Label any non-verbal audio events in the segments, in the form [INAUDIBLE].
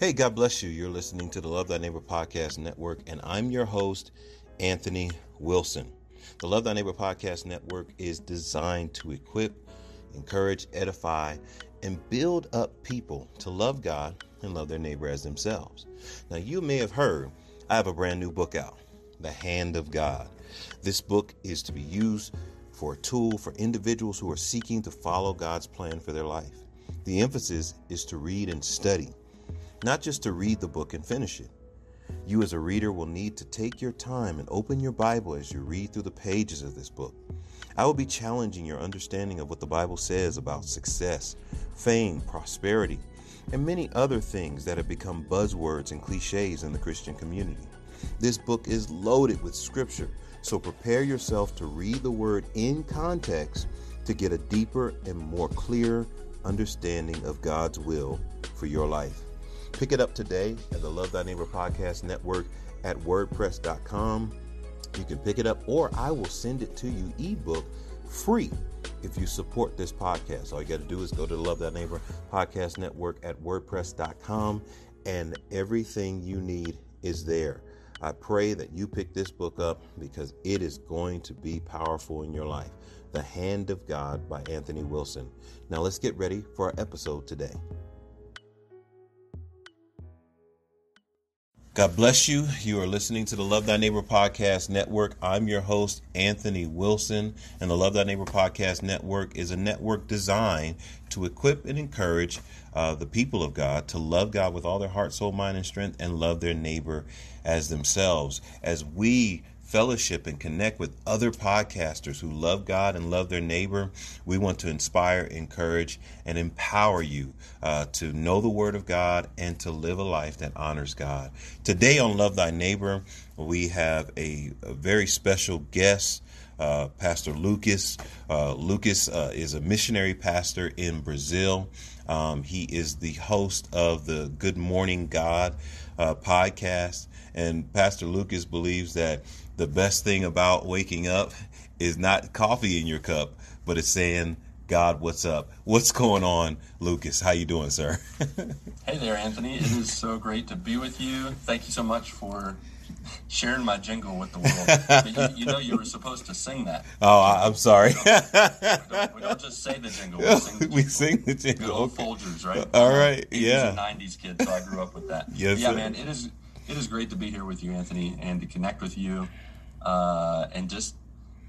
Hey, God bless you. You're listening to the Love Thy Neighbor Podcast Network, and I'm your host, Anthony Wilson. The Love Thy Neighbor Podcast Network is designed to equip, encourage, edify, and build up people to love God and love their neighbor as themselves. Now, you may have heard I have a brand new book out, The Hand of God. This book is to be used for a tool for individuals who are seeking to follow God's plan for their life. The emphasis is to read and study, not just to read the book and finish it. You, as a reader, will need to take your time and open your Bible as you read through the pages of this book. I will be challenging your understanding of what the Bible says about success, fame, prosperity, and many other things that have become buzzwords and cliches in the Christian community. This book is loaded with scripture, so prepare yourself to read the word in context to get a deeper and more clear understanding of God's will for your life. Pick it up today at the Love Thy Neighbor Podcast Network at WordPress.com. You can pick it up, or I will send it to you ebook free if you support this podcast. All you got to do is go to the Love Thy Neighbor Podcast Network at WordPress.com, and everything you need is there. I pray that you pick this book up because it is going to be powerful in your life. The Hand of God by Anthony Wilson. Now let's get ready for our episode today. God bless you. You are listening to the Love Thy Neighbor Podcast Network. I'm your host, Anthony Wilson, and the Love Thy Neighbor Podcast Network is a network designed to equip and encourage uh, the people of God to love God with all their heart, soul, mind, and strength, and love their neighbor as themselves. As we fellowship and connect with other podcasters who love God and love their neighbor. We want to inspire, encourage, and empower you uh, to know the Word of God and to live a life that honors God. Today on Love Thy Neighbor, we have a, a very special guest. Uh, pastor Lucas. Uh, Lucas uh, is a missionary pastor in Brazil. Um, he is the host of the Good Morning God uh, podcast. And Pastor Lucas believes that the best thing about waking up is not coffee in your cup, but it's saying, God, what's up? What's going on, Lucas? How you doing, sir? [LAUGHS] hey there, Anthony. It is so great to be with you. Thank you so much for sharing my jingle with the world. you, you, know you were supposed to sing that. Oh, I, am sorry. We don't, we, don't, we don't, just say the jingle. We sing the [LAUGHS] jingle. We sing the jingle. Good old okay. Folgers, right? [LAUGHS] All right. Uh, 80s yeah. And 90s kid, so I grew up with that. yes. Yeah, sir. man. It is. It is great to be here with you, Anthony, and to connect with you uh, and just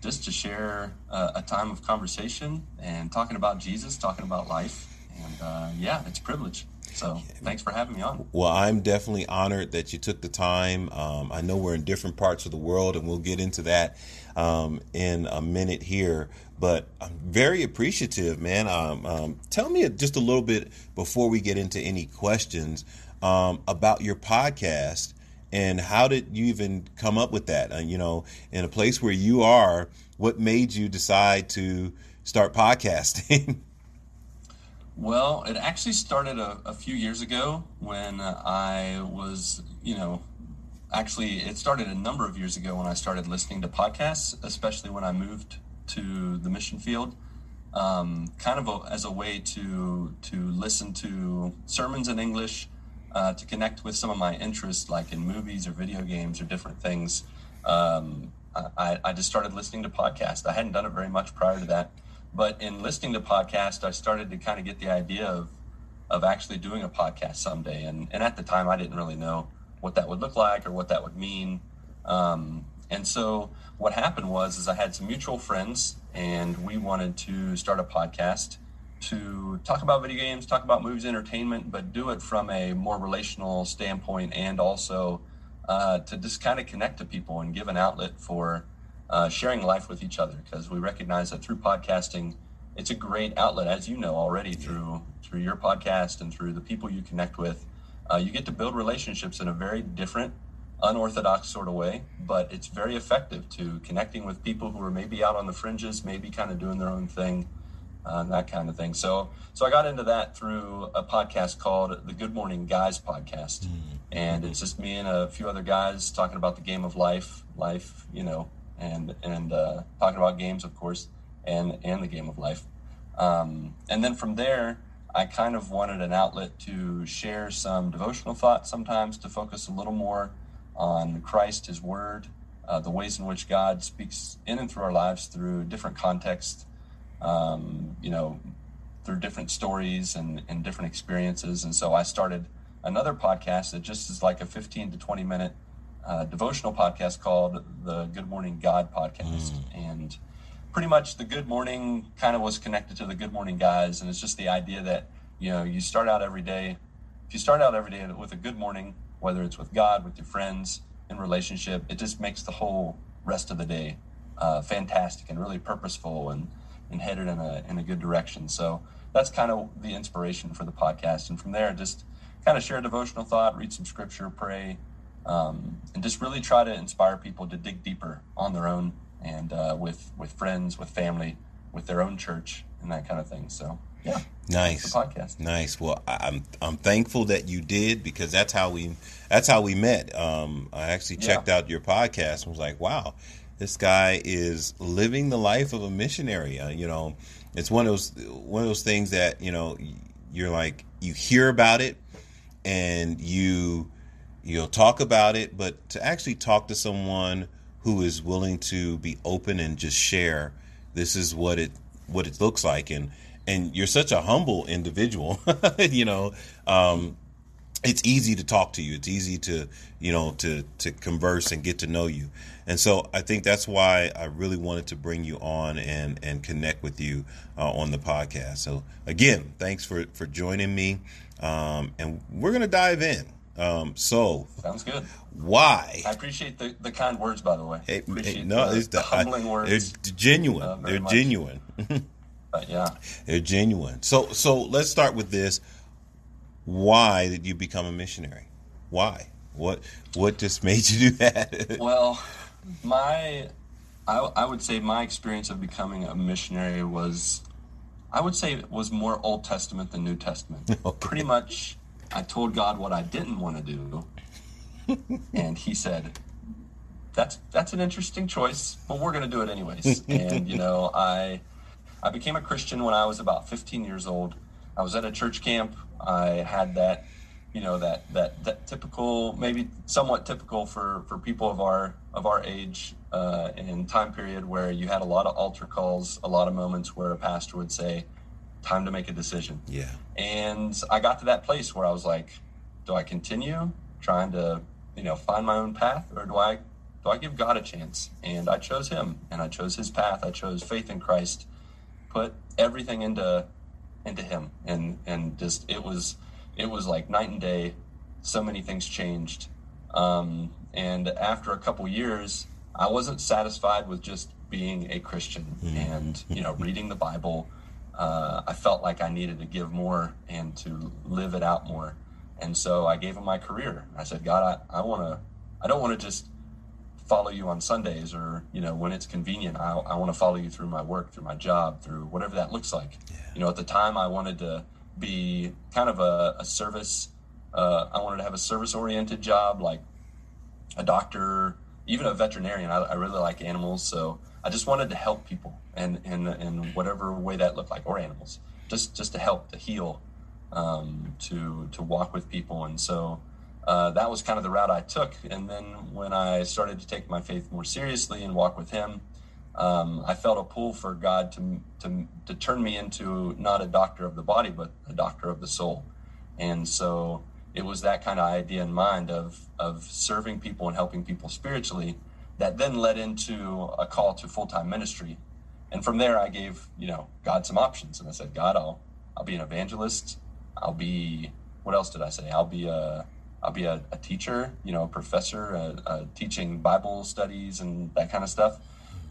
just to share uh, a time of conversation and talking about Jesus, talking about life, and uh, yeah, it's a privilege. So thanks for having me on. Well, I'm definitely honored that you took the time. Um, I know we're in different parts of the world, and we'll get into that um, in a minute here. But I'm very appreciative, man. Um, um tell me just a little bit before we get into any questions um, about your podcast and how did you even come up with that? Uh, you know, in a place where you are, what made you decide to start podcasting? [LAUGHS] well, it actually started a, a few years ago when I was, you know, actually it started a number of years ago when I started listening to podcasts, especially when I moved to the mission field. Um, kind of a, as a way to to listen to sermons in English uh, to connect with some of my interests, like in movies or video games or different things. Um, I, I, just started listening to podcasts. I hadn't done it very much prior to that, but in listening to podcasts, I started to kind of get the idea of of actually doing a podcast someday. And and at the time, I didn't really know what that would look like or what that would mean. Um, and so what happened was is I had some mutual friends, and we wanted to start a podcast to talk about video games, talk about movies, entertainment, but do it from a more relational standpoint and also uh, to just kind of connect to people and give an outlet for uh, sharing life with each other because we recognize that through podcasting, it's a great outlet, as you know already through through your podcast and through the people you connect with. Uh, you get to build relationships in a very different, unorthodox sort of way, but it's very effective to connecting with people who are maybe out on the fringes, maybe kind of doing their own thing uh, that kind of thing. So, so I got into that through a podcast called the Good Morning Guys podcast, mm-hmm. and it's just me and a few other guys talking about the game of life, life, you know, and and uh, talking about games, of course, and and the game of life. Um, and then from there, I kind of wanted an outlet to share some devotional thoughts sometimes to focus a little more on Christ, His Word, uh, the ways in which God speaks in and through our lives through different contexts, um, you know, through different stories and, and different experiences. And so I started another podcast that just is like a 15 to 20 minute uh, devotional podcast called the Good Morning God podcast. Mm. And pretty much the Good Morning kind of was connected to the Good Morning Guys. And it's just the idea that, you know, you start out every day. If you start out every day with a good morning, whether it's with God, with your friends, in relationship, it just makes the whole rest of the day uh, fantastic and really purposeful and, and headed in a, in a good direction. So that's kind of the inspiration for the podcast. And from there, just kind of share a devotional thought, read some scripture, pray, um, and just really try to inspire people to dig deeper on their own and uh, with with friends, with family, with their own church, and that kind of thing. So yeah, nice podcast. Nice. Well, I'm I'm thankful that you did because that's how we that's how we met. Um, I actually checked yeah. out your podcast and was like, wow, this guy is living the life of a missionary. Uh, you know, it's one of those one of those things that you know you're like you hear about it and you you'll talk about it, but to actually talk to someone who is willing to be open and just share this is what it what it looks like. And and you're such a humble individual [LAUGHS] you know um, it's easy to talk to you. It's easy to you know to to converse and get to know you and so i think that's why i really wanted to bring you on and and connect with you uh, on the podcast so again thanks for for joining me um, and we're gonna dive in um, so sounds good. Why? I appreciate the, the kind words, by the way. Hey, hey, no, the, it's the, the humbling I, words. They're genuine. Uh, they're much. genuine. [LAUGHS] but yeah, they're genuine. So so let's start with this. Why did you become a missionary? Why? What what just [LAUGHS] made you do that? well, my I, I would say my experience of becoming a missionary was I would say it was more Old Testament than New Testament. [LAUGHS] Okay. Pretty much I told God what I didn't want to do, [LAUGHS] and He said, "That's that's an interesting choice, but we're going to do it anyways." [LAUGHS] and you know, I I became a Christian when I was about 15 years old. I was at a church camp. I had that, you know, that that that typical, maybe somewhat typical for for people of our of our age uh, and time period, where you had a lot of altar calls, a lot of moments where a pastor would say time to make a decision. Yeah. And I got to that place where I was like, do I continue trying to, you know, find my own path or do I do I give God a chance? And I chose him and I chose his path. I chose faith in Christ, put everything into into him. And and just it was it was like night and day. So many things changed. Um, and after a couple years, I wasn't satisfied with just being a Christian mm-hmm. and you know reading the Bible uh, I felt like I needed to give more and to live it out more. And so I gave him my career. I said, God, I, I want to, I don't want to just follow you on Sundays or, you know, when it's convenient. I, I want to follow you through my work, through my job, through whatever that looks like. Yeah. You know, at the time I wanted to be kind of a, a service, uh, I wanted to have a service oriented job like a doctor, even a veterinarian. I, I really like animals. So I just wanted to help people and in, in whatever way that looked like, or animals, just just to help, to heal, um, to to walk with people, and so uh, that was kind of the route I took. And then when I started to take my faith more seriously and walk with Him, um, I felt a pull for God to, to to turn me into not a doctor of the body, but a doctor of the soul, and so it was that kind of idea in mind of of serving people and helping people spiritually that then led into a call to full-time ministry. And from there i gave you know god some options and i said god i'll i'll be an evangelist. I'll be what else did i say? I'll be a i'll be a, a teacher you know a professor a, a teaching bible studies and that kind of stuff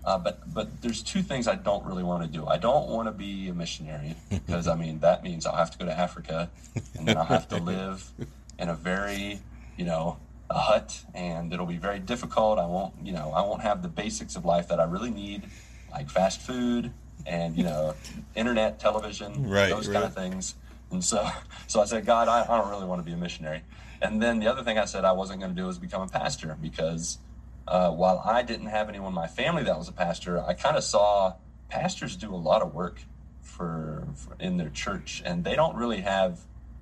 uh, but but there's two things i don't really want to do i don't want to be a missionary [LAUGHS] because i mean that means i'll have to go to africa and then i'll have to live in a very you know a hut and it'll be very difficult. I won't, you know, I won't have the basics of life that I really need, like fast food and, you know, internet, television, right, those right. kind of things. And so, so I said, God, I, I don't really want to be a missionary. And then the other thing I said I wasn't going to do was become a pastor because uh, while I didn't have anyone in my family that was a pastor, I kind of saw pastors do a lot of work for, for in their church, and they don't really have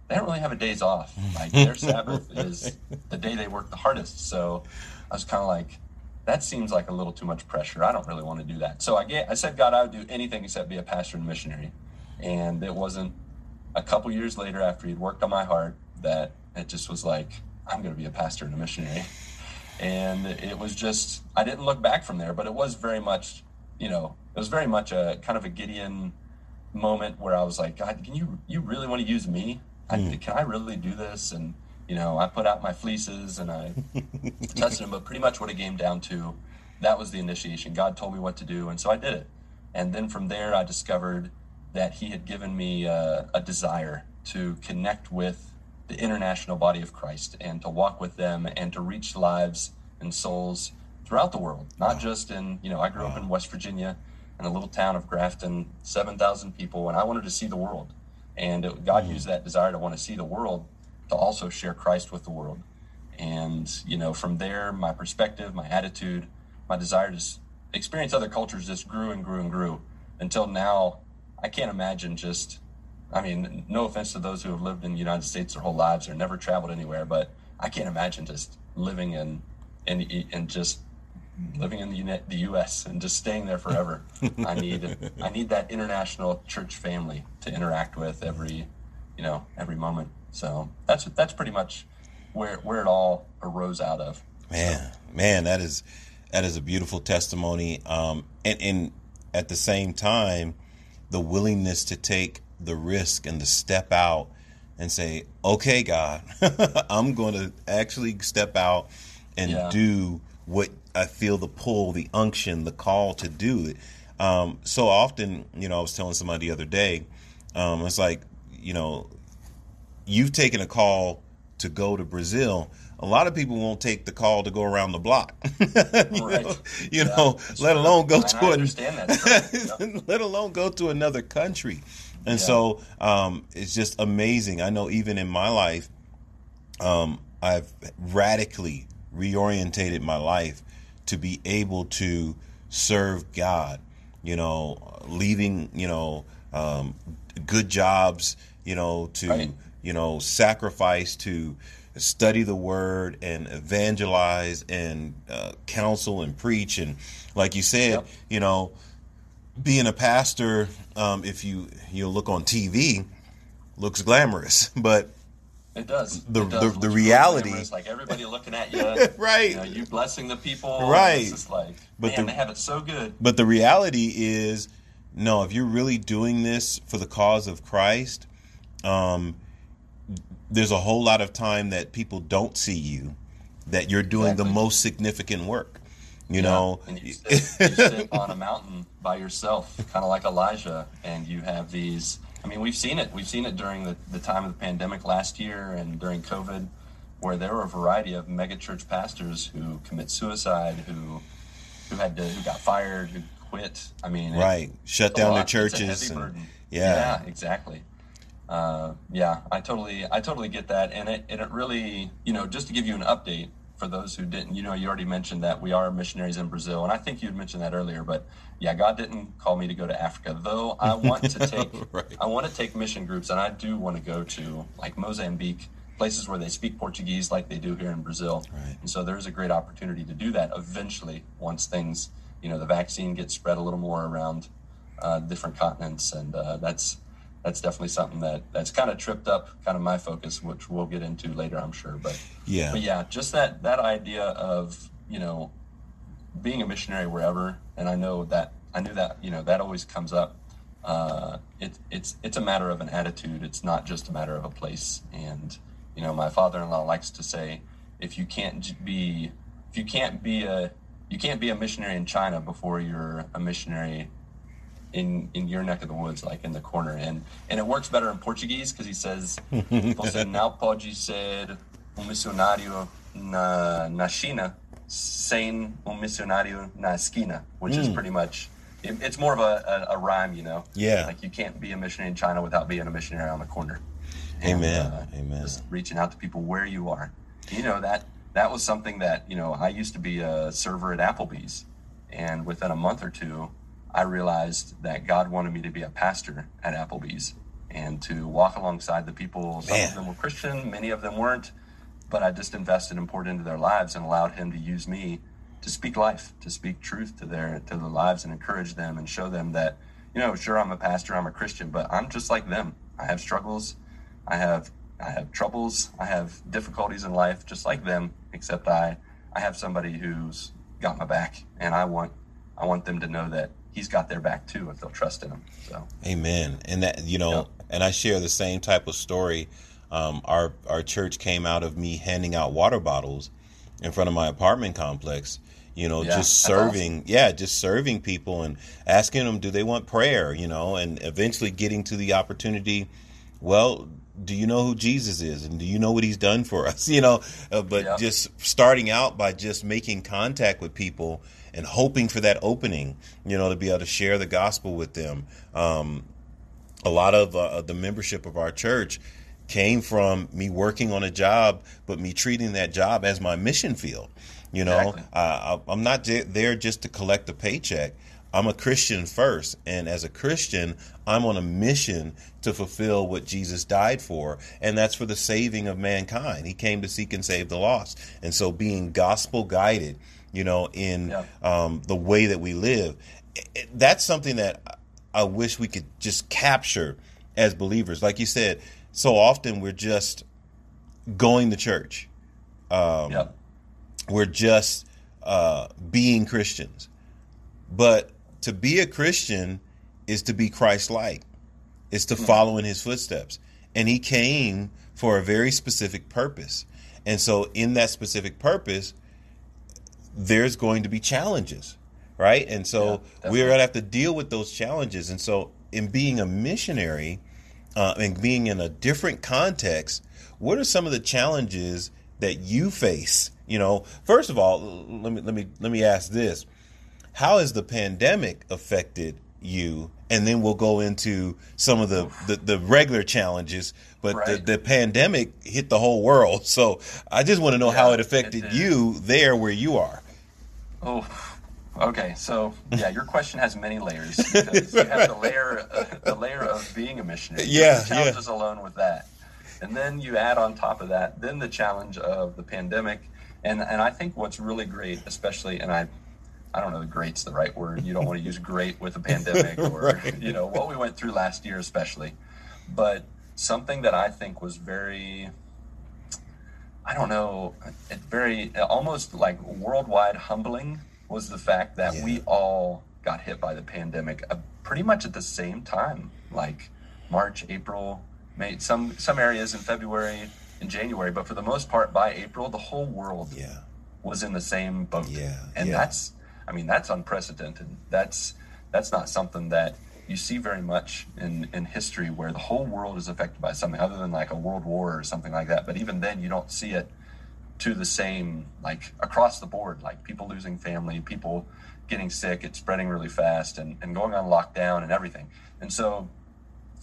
they don't really have a days off. Like their [LAUGHS] Sabbath is the day they work the hardest. So I was kind of like, that seems like a little too much pressure. I don't really want to do that. So I get, I said, God, I would do anything except be a pastor and missionary. And it wasn't a couple years later after he'd worked on my heart that it just was like, I'm going to be a pastor and a missionary. And it was just, I didn't look back from there, but it was very much, you know, it was very much a kind of a Gideon moment where I was like, God, can you, you really want to use me? I, mm. Can I really do this? And, you know, I put out my fleeces and I [LAUGHS] tested them, but pretty much what it came down to, that was the initiation. God told me what to do, and so I did it. And then from there, I discovered that He had given me uh, a desire to connect with the international body of Christ and to walk with them and to reach lives and souls throughout the world, not wow. just in, you know, I grew wow. up in West Virginia in a little town of Grafton, 7,000 people, and I wanted to see the world. And it, God mm. used that desire to want to see the world to also share Christ with the world. And, you know, from there, my perspective, my attitude, my desire to experience other cultures just grew and grew and grew until now. I can't imagine just, I mean, no offense to those who have lived in the United States their whole lives or never traveled anywhere, but I can't imagine just living in, in, in just living in the, the U.S. and just staying there forever. [LAUGHS] I need I need that international church family to interact with every, you know, every moment. So that's that's pretty much where where it all arose out of. Man, so. man, that is that is a beautiful testimony. Um, and, and at the same time, the willingness to take the risk and to step out and say, "Okay, God, [LAUGHS] I'm going to actually step out and yeah. do what I feel the pull, the unction, the call to do it." Um, so often, you know, I was telling somebody the other day, um, it's like, you know, you've taken a call to go to Brazil. A lot of people won't take the call to go around the block. [LAUGHS] you right. know, you yeah, know let alone go to an, [LAUGHS] let alone go to another country. And yeah. so um, it's just amazing. I know even in my life, um, I've radically reorientated my life to be able to serve God. You know, leaving you know um, good jobs. You know to right you know, sacrifice to study the word and evangelize and uh, counsel and preach. And like you said, yep. you know, being a pastor, um, if you you look on TV, looks glamorous, [LAUGHS] but it does. The it does. the, the reality, like everybody [LAUGHS] looking at you, [LAUGHS] right? You, know, you blessing the people, right? It's like, but man, the, they have it so good. But the reality is, no. If you're really doing this for the cause of Christ, um, there's a whole lot of time that people don't see you that you're doing exactly. the most significant work you yeah. know and you sit, you sit [LAUGHS] on a mountain by yourself kind of like elijah and you have these i mean we've seen it we've seen it during the, the time of the pandemic last year and during covid where there were a variety of megachurch pastors who commit suicide who who had to who got fired who quit. I mean right. Shut down their churches and, yeah. Yeah exactly. Uh, yeah, I totally, I totally get that, and it, and it really, you know, just to give you an update for those who didn't, you know, you already mentioned that we are missionaries in Brazil, and I think you'd mentioned that earlier, but yeah, God didn't call me to go to Africa, though. I want to [LAUGHS] take, right. I want to take mission groups, and I do want to go to like Mozambique, places where they speak Portuguese like they do here in Brazil, right. and so there's a great opportunity to do that eventually once things, you know, the vaccine gets spread a little more around uh, different continents, and uh, that's that's definitely something that that's kind of tripped up kind of my focus, which we'll get into later, I'm sure. But yeah, but yeah, just that that idea of you know being a missionary wherever, and I know that I knew that you know that always comes up. Uh, it, it's it's a matter of an attitude. It's not just a matter of a place. And you know, my father-in-law likes to say, if you can't be if you can't be a you can't be a missionary in China before you're a missionary in in your neck of the woods, like in the corner, and and it works better in Portuguese because he says, [LAUGHS] "Você não pode ser um missionário na na China sem um missionário na esquina," which mm. is hmm. pretty much. It, it's more of a, a, a, rhyme, you know. Yeah. Like you can't be a missionary in China without being a missionary on the corner. And, Amen. Uh, Amen. Just reaching out to people where you are. You know that that was something that you know I used to be a server at Applebee's, and within a month or two, I realized that God wanted me to be a pastor at Applebee's and to walk alongside the people. Some Man. of them were Christian, many of them weren't, but I just invested and poured into their lives and allowed Him to use me to speak life, to speak truth to their to their lives and encourage them and show them that, you know, sure I'm a pastor, I'm a Christian, but I'm just like them. I have struggles, I have I have troubles, I have difficulties in life just like them, except I I have somebody who's got my back and I want I want them to know that he's got their back too if they'll trust in him. So Amen. And that you know, Yep. and I share the same type of story. Um, our our church came out of me handing out water bottles in front of my apartment complex. You know, Yeah, just serving, yeah, just serving people and asking them, do they want prayer? You know, and eventually getting to the opportunity. Well, do you know who Jesus is, and do you know what He's done for [LAUGHS] us? You know, uh, but Yeah. just starting out by just making contact with people and hoping for that opening. You know, to be able to share the gospel with them. Um, a lot of uh, the membership of our church came from me working on a job, but me treating that job as my mission field. You know, Exactly. uh, I- I'm not j- there just to collect a paycheck. I'm a Christian first, and as a Christian, I'm on a mission to fulfill what Jesus died for, and that's for the saving of mankind. He came to seek and save the lost, and so being gospel guided, you know, in Yeah. um, the way that we live, that's something that I wish we could just capture as believers. Like you said, so often we're just going to church. Um, yep. We're just uh, being Christians. But to be a Christian is to be Christ like, is to follow in his footsteps. And he came for a very specific purpose. And so, in that specific purpose, there's going to be challenges, right? And so, Yeah, we're going to have to deal with those challenges. And so, in being a missionary uh, and being in a different context, what are some of the challenges that you face? You know, first of all, let me let me let me ask this: How has the pandemic affected you? And then we'll go into some of the the, the regular challenges. But Right. the, the pandemic hit the whole world, [LAUGHS] so I just want to know how Yeah, it it affected you there where you are. Oh, okay. So yeah, your question has many layers. Because you have the [LAUGHS] layer, uh, the layer of being a missionary. Yeah, the challenges alone with that, and then you add on top of that, then the challenge of the pandemic, and and I think what's really great, especially, and I. I don't know if great's the right word. You don't want to use great with a pandemic [LAUGHS] or, Right. you know, what we went through last year, especially. But something that I think was very, I don't know, it very almost like worldwide humbling was the fact that Yeah. we all got hit by the pandemic uh, pretty much at the same time, like March, April, May. Some some areas in February and January, but for the most part, by April, the whole world Yeah, was in the same boat. Yeah, and yeah. that's, I mean, that's unprecedented. That's that's not something that you see very much in in history where the whole world is affected by something other than like a world war or something like that. But even then, you don't see it to the same like across the board, like people losing family, people getting sick, it's spreading really fast, and and going on lockdown and everything. And so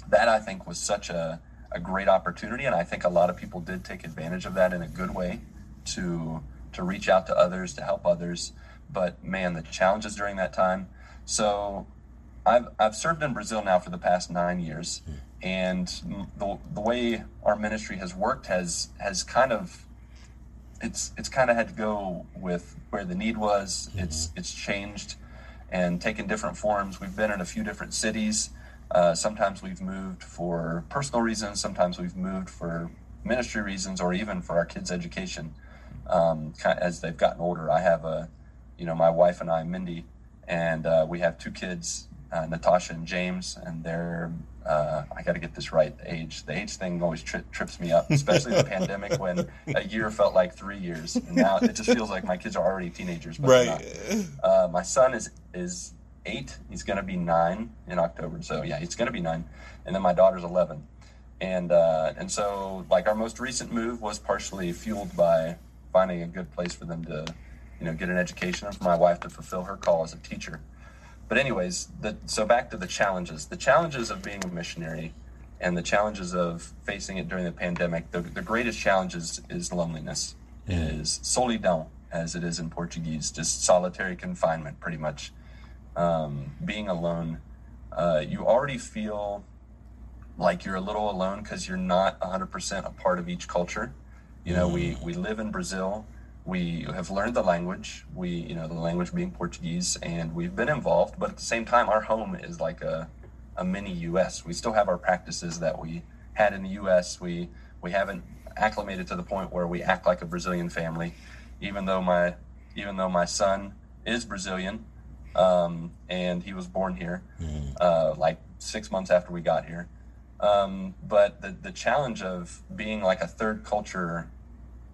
that I think was such a, a great opportunity, and I think a lot of people did take advantage of that in a good way to to reach out to others, to help others. But man, the challenges during that time. So I've I've served in Brazil now for the past nine years, and the the way our ministry has worked has has kind of it's it's kind of had to go with where the need was. It's it's changed and taken different forms. We've been in a few different cities. Uh, sometimes we've moved for personal reasons. Sometimes we've moved for ministry reasons, or even for our kids' education. Um, as they've gotten older, I have a, you know, my wife and I, Mindy, and uh, we have two kids, uh, Natasha and James, and they're. Uh, I got to get this right. The age, the age thing always tri- trips me up, especially the [LAUGHS] pandemic when a year felt like three years, and now it just feels like my kids are already teenagers. But right. Uh, my son is is eight. He's going to be nine in October. So yeah, he's going to be nine, and then my daughter's eleven, and uh, and so like our most recent move was partially fueled by finding a good place for them to, you know, get an education and for my wife to fulfill her call as a teacher. But anyways, the, so back to the challenges. The challenges of being a missionary and the challenges of facing it during the pandemic. The, the greatest challenge is, is loneliness, is solidão, as it is in Portuguese, just solitary confinement, pretty much. um, being alone, uh, you already feel like you're a little alone because you're not 100% a part of each culture. You know, we, we live in Brazil. We have learned the language. We, you know, the language being Portuguese, and we've been involved. But at the same time, our home is like a, a mini U.S. We still have our practices that we had in the U.S. We we haven't acclimated to the point where we act like a Brazilian family, even though my even though my son is Brazilian, um, and he was born here, uh, like six months after we got here. Um, but the, the challenge of being like a third culture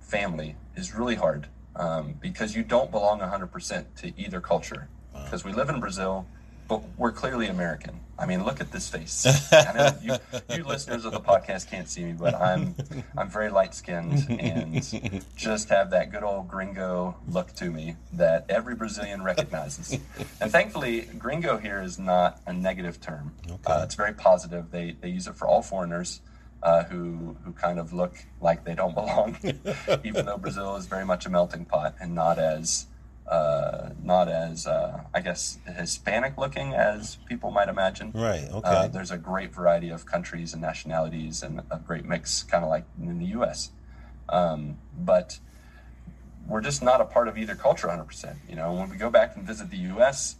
family is really hard um, because you don't belong 100% to either culture. Because we live in Brazil, but we're clearly American. I mean, look at this face. [LAUGHS] I know you, you listeners of the podcast can't see me, but I'm I'm very light skinned and just have that good old gringo look to me that every Brazilian recognizes. And thankfully, gringo here is not a negative term. Uh, it's very positive. They they use it for all foreigners. Uh, who who kind of look like they don't [LAUGHS] belong, [LAUGHS] even though Brazil is very much a melting pot and not as uh, not as uh, I guess Hispanic looking as people might imagine. Right. Okay. Uh, there's a great variety of countries and nationalities and a great mix, kind of like in the U.S. Um, but we're just not a part of either culture 100%. You know, when we go back and visit the U.S.,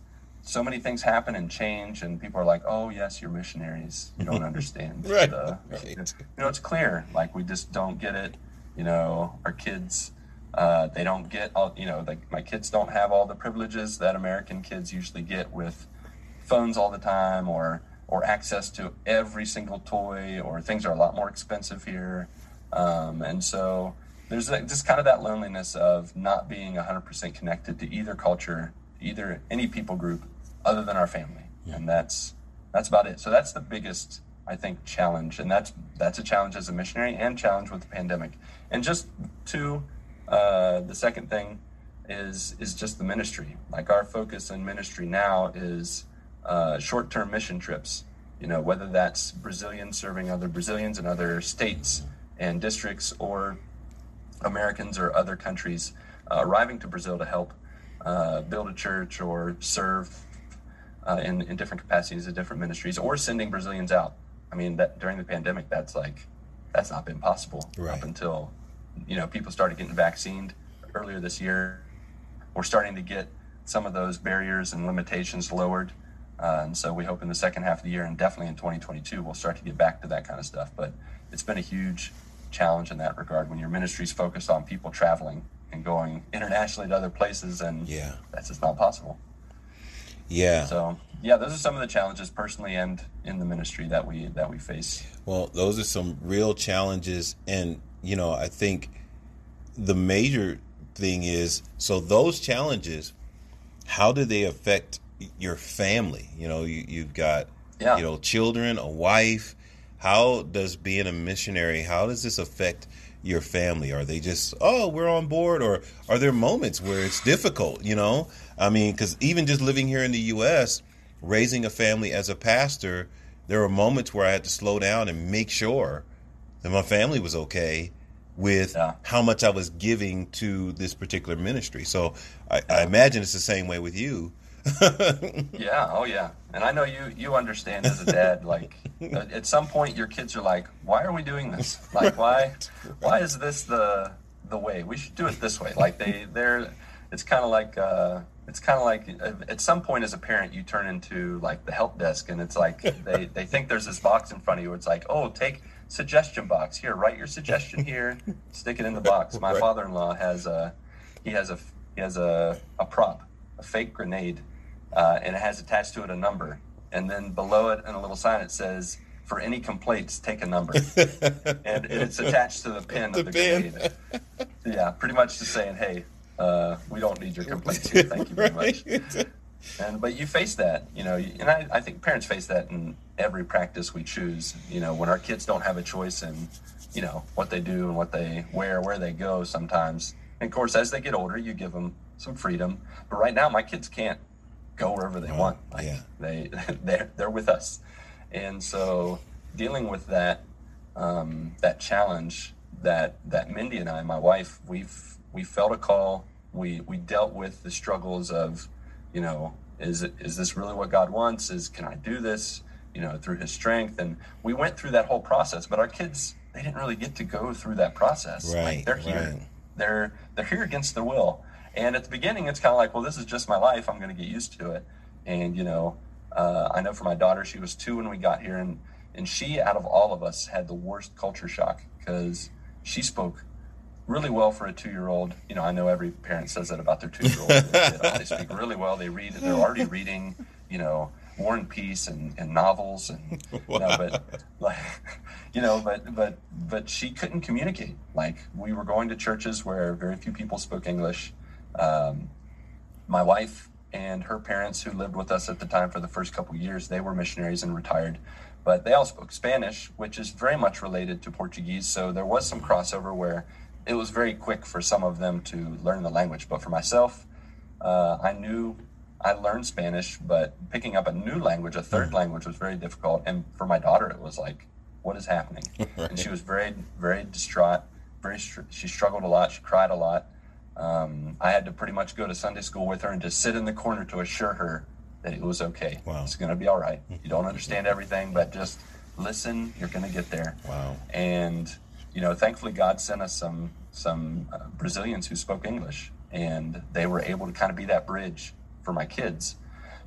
so many things happen and change, and people are like, "Oh, yes, you're missionaries. You don't [LAUGHS] understand." Right, the- right. You know, it's clear. Like we just don't get it. You know, our kids. Uh, they don't get all you know like my kids don't have all the privileges that american kids usually get with phones all the time or or access to every single toy or things are a lot more expensive here um, and so there's just kind of that loneliness of not being 100% connected to either culture either any people group other than our family. And that's that's about it. So that's the biggest i think challenge. And that's that's a challenge as a missionary and challenge with the pandemic. And just to uh, the second thing is is just the ministry. Like our focus in ministry now is uh, short-term mission trips. You know, whether that's Brazilians serving other Brazilians in other states and districts, or Americans or other countries uh, arriving to Brazil to help uh, build a church or serve uh, in in different capacities of different ministries, or sending Brazilians out. I mean, that during the pandemic, that's like that's not been possible Right. up until you know people started getting vaccinated earlier this year. We're starting to get some of those barriers and limitations lowered, uh, and so we hope in the second half of the year and definitely in 2022 we'll start to get back to that kind of stuff. But it's been a huge challenge in that regard when your ministry's focused on people traveling and going internationally to other places, and Yeah. that's just not possible. Yeah. So yeah, those are some of the challenges personally and in the ministry that we that we face. Well, those are some real challenges. And, you know, I think the major thing is so those challenges, how do they affect your family? You know, you, you've got, Yeah. you know, children, a wife. How does being a missionary, how does this affect your family? Are they just, oh, we're on board? Or are there moments where it's difficult, you know? I mean, because even just living here in the U.S., raising a family as a pastor, there were moments where I had to slow down and make sure that my family was okay with Yeah. how much I was giving to this particular ministry. So I, I imagine it's the same way with you. [LAUGHS] Yeah, oh yeah. And I know you you understand as a dad like at some point your kids are like, "Why are we doing this? Like why [LAUGHS] why is this the the way? We should do it this way." Like they they're it's kind of like uh it's kind of like uh, at some point as a parent you turn into like the help desk and it's like [LAUGHS] they they think there's this box in front of you. It's like, "Oh, take suggestion box. Here, write your suggestion here. Stick it in the box." My Right. father-in-law has a he has a he has a a prop, a fake grenade uh, and it has attached to it a number. And then below it, in a little sign, it says, "For any complaints, take a number." [LAUGHS] and it's attached to the pin The of the pin. grenade. Yeah, pretty much just saying, "Hey, uh, we don't need your complaints here. Thank you very much." [LAUGHS] And but you face that, you know, and I, I think parents face that in every practice we choose. You know, when our kids don't have a choice in, you know, what they do and what they wear, where they go. Sometimes, and of course, as they get older, you give them some freedom. But right now, my kids can't go wherever they want. Like, yeah. they [LAUGHS] they're they're with us, and so dealing with that um, that challenge that that Mindy and I, my wife, we've we felt a call. We we dealt with the struggles of, you know, is is this really what God wants? Is can I do this? You know, through His strength. And we went through that whole process. But our kids, they didn't really get to go through that process. Right. Like they're here. right. They're they're here against their will. And at the beginning, it's kind of like, well, this is just my life. I'm going to get used to it. And you know, uh, I know for my daughter, she was two when we got here, and and she, out of all of us, had the worst culture shock because she spoke really well for a two-year-old. You know, I know every parent says that about their two-year-old. [LAUGHS] they, they speak really well. They read. They're already reading. You know, War and Peace and, and novels and you know, but like [LAUGHS] you know, but but but she couldn't communicate. Like we were going to churches where very few people spoke English. Um, my wife and her parents, who lived with us at the time for the first couple years, they were missionaries and retired, but they all spoke Spanish, which is very much related to Portuguese. So there was some crossover where it was very quick for some of them to learn the language. But for myself, uh, I knew I learned Spanish, but picking up a new language, a 3rd language, was very difficult. And for my daughter, it was like, what is happening? [LAUGHS] And she was very, very distraught. Very, she struggled a lot. She cried a lot. Um, I had to pretty much go to Sunday school with her and just sit in the corner to assure her that it was okay. Wow. It's going to be all right. You don't understand [LAUGHS] everything, but just listen. You're going to get there. Wow. And you know, thankfully, God sent us some some uh, Brazilians who spoke English, and they were able to kind of be that bridge for my kids.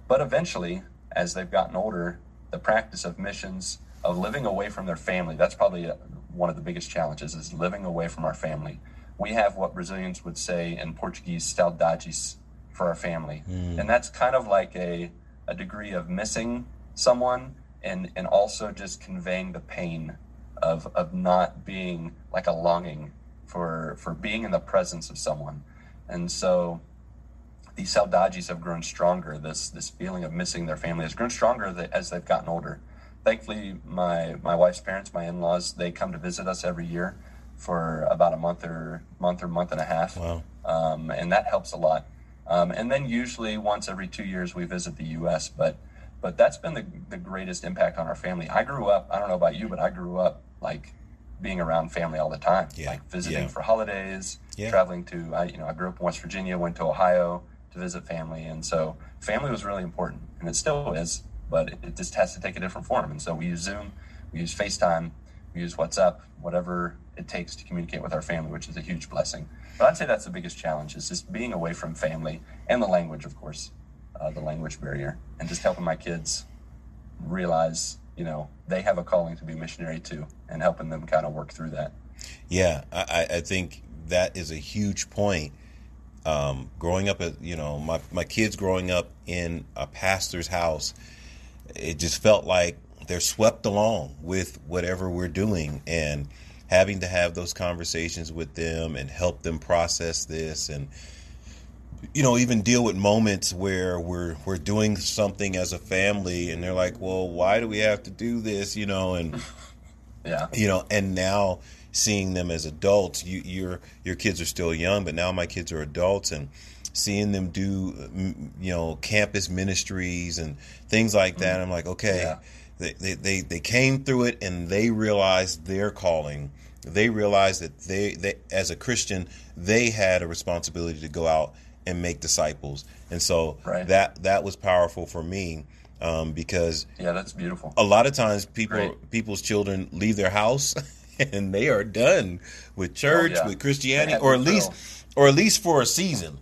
But eventually, as they've gotten older, the practice of missions, of living away from their family, that's probably uh one of the biggest challenges is living away from our family. We have what Brazilians would say in Portuguese, saudades for our family. And that's kind of like a, a degree of missing someone and, and also just conveying the pain of, of not being like a longing for, for being in the presence of someone. And so these saudades have grown stronger. This this feeling of missing their family has grown stronger as they've gotten older. Thankfully, my my wife's parents, my in laws, they come to visit us every year for about a month or month or month and a half, Wow. um, and that helps a lot. Um, and then usually once every two years we visit the U.S. But but that's been the the greatest impact on our family. I grew up. I don't know about you, but I grew up like being around family all the time, Yeah. like visiting Yeah. for holidays, Yeah. traveling to. I, you know, I grew up in West Virginia, went to Ohio to visit family, and so family was really important, and it still is. But it, it just has to take a different form, and so we use Zoom, we use FaceTime, we use WhatsApp, whatever it takes to communicate with our family, which is a huge blessing. But I'd say that's the biggest challenge is just being away from family and the language, of course, uh, the language barrier, and just helping my kids realize, you know, they have a calling to be missionary too, and helping them kind of work through that. Yeah, I, I- think that is a huge point. Um, growing up, at you know, my my kids growing up in a pastor's house, it just felt like they're swept along with whatever we're doing, and having to have those conversations with them and help them process this, and you know, even deal with moments where we're we're doing something as a family, and they're like, "Well, why do we have to do this?" You know, and Yeah. you know and now seeing them as adults you your your kids are still young but now my kids are adults and seeing them do you know campus ministries and things like that mm. i'm like okay Yeah. they, they they they came through it and they realized their calling they realized that they they as a christian they had a responsibility to go out and make disciples and so Right. that that was powerful for me um, because Yeah, that's beautiful. a lot of times people Great. people's children leave their house [LAUGHS] and they are done with church Oh, yeah. with christianity or at least or at least for a season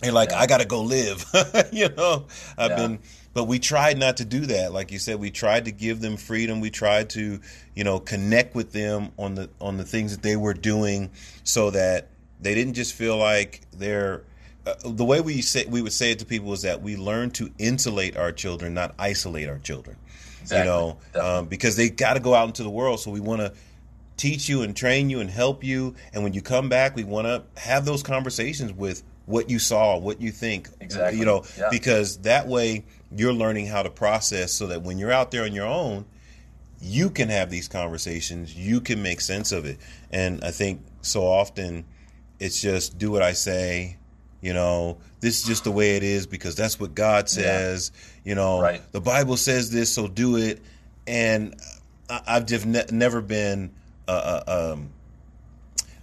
they're like Yeah. i gotta go live [LAUGHS] you know i've Yeah. been but we tried not to do that like you said we tried to give them freedom we tried to you know connect with them on the on the things that they were doing so that they didn't just feel like they're uh, the way we say we would say it to people is that we learn to insulate our children, not isolate our children. Exactly. You know, um, because they got to go out into the world. So we want to teach you and train you and help you. And when you come back, we want to have those conversations with what you saw, what you think. Exactly. You know, Yeah. because that way you're learning how to process so that when you're out there on your own, you can have these conversations, you can make sense of it. And I think so often it's just do what I say, you know, this is just the way it is because that's what God says, you know, Right. the Bible says this, so do it. And I've just ne- never been, uh, uh, um,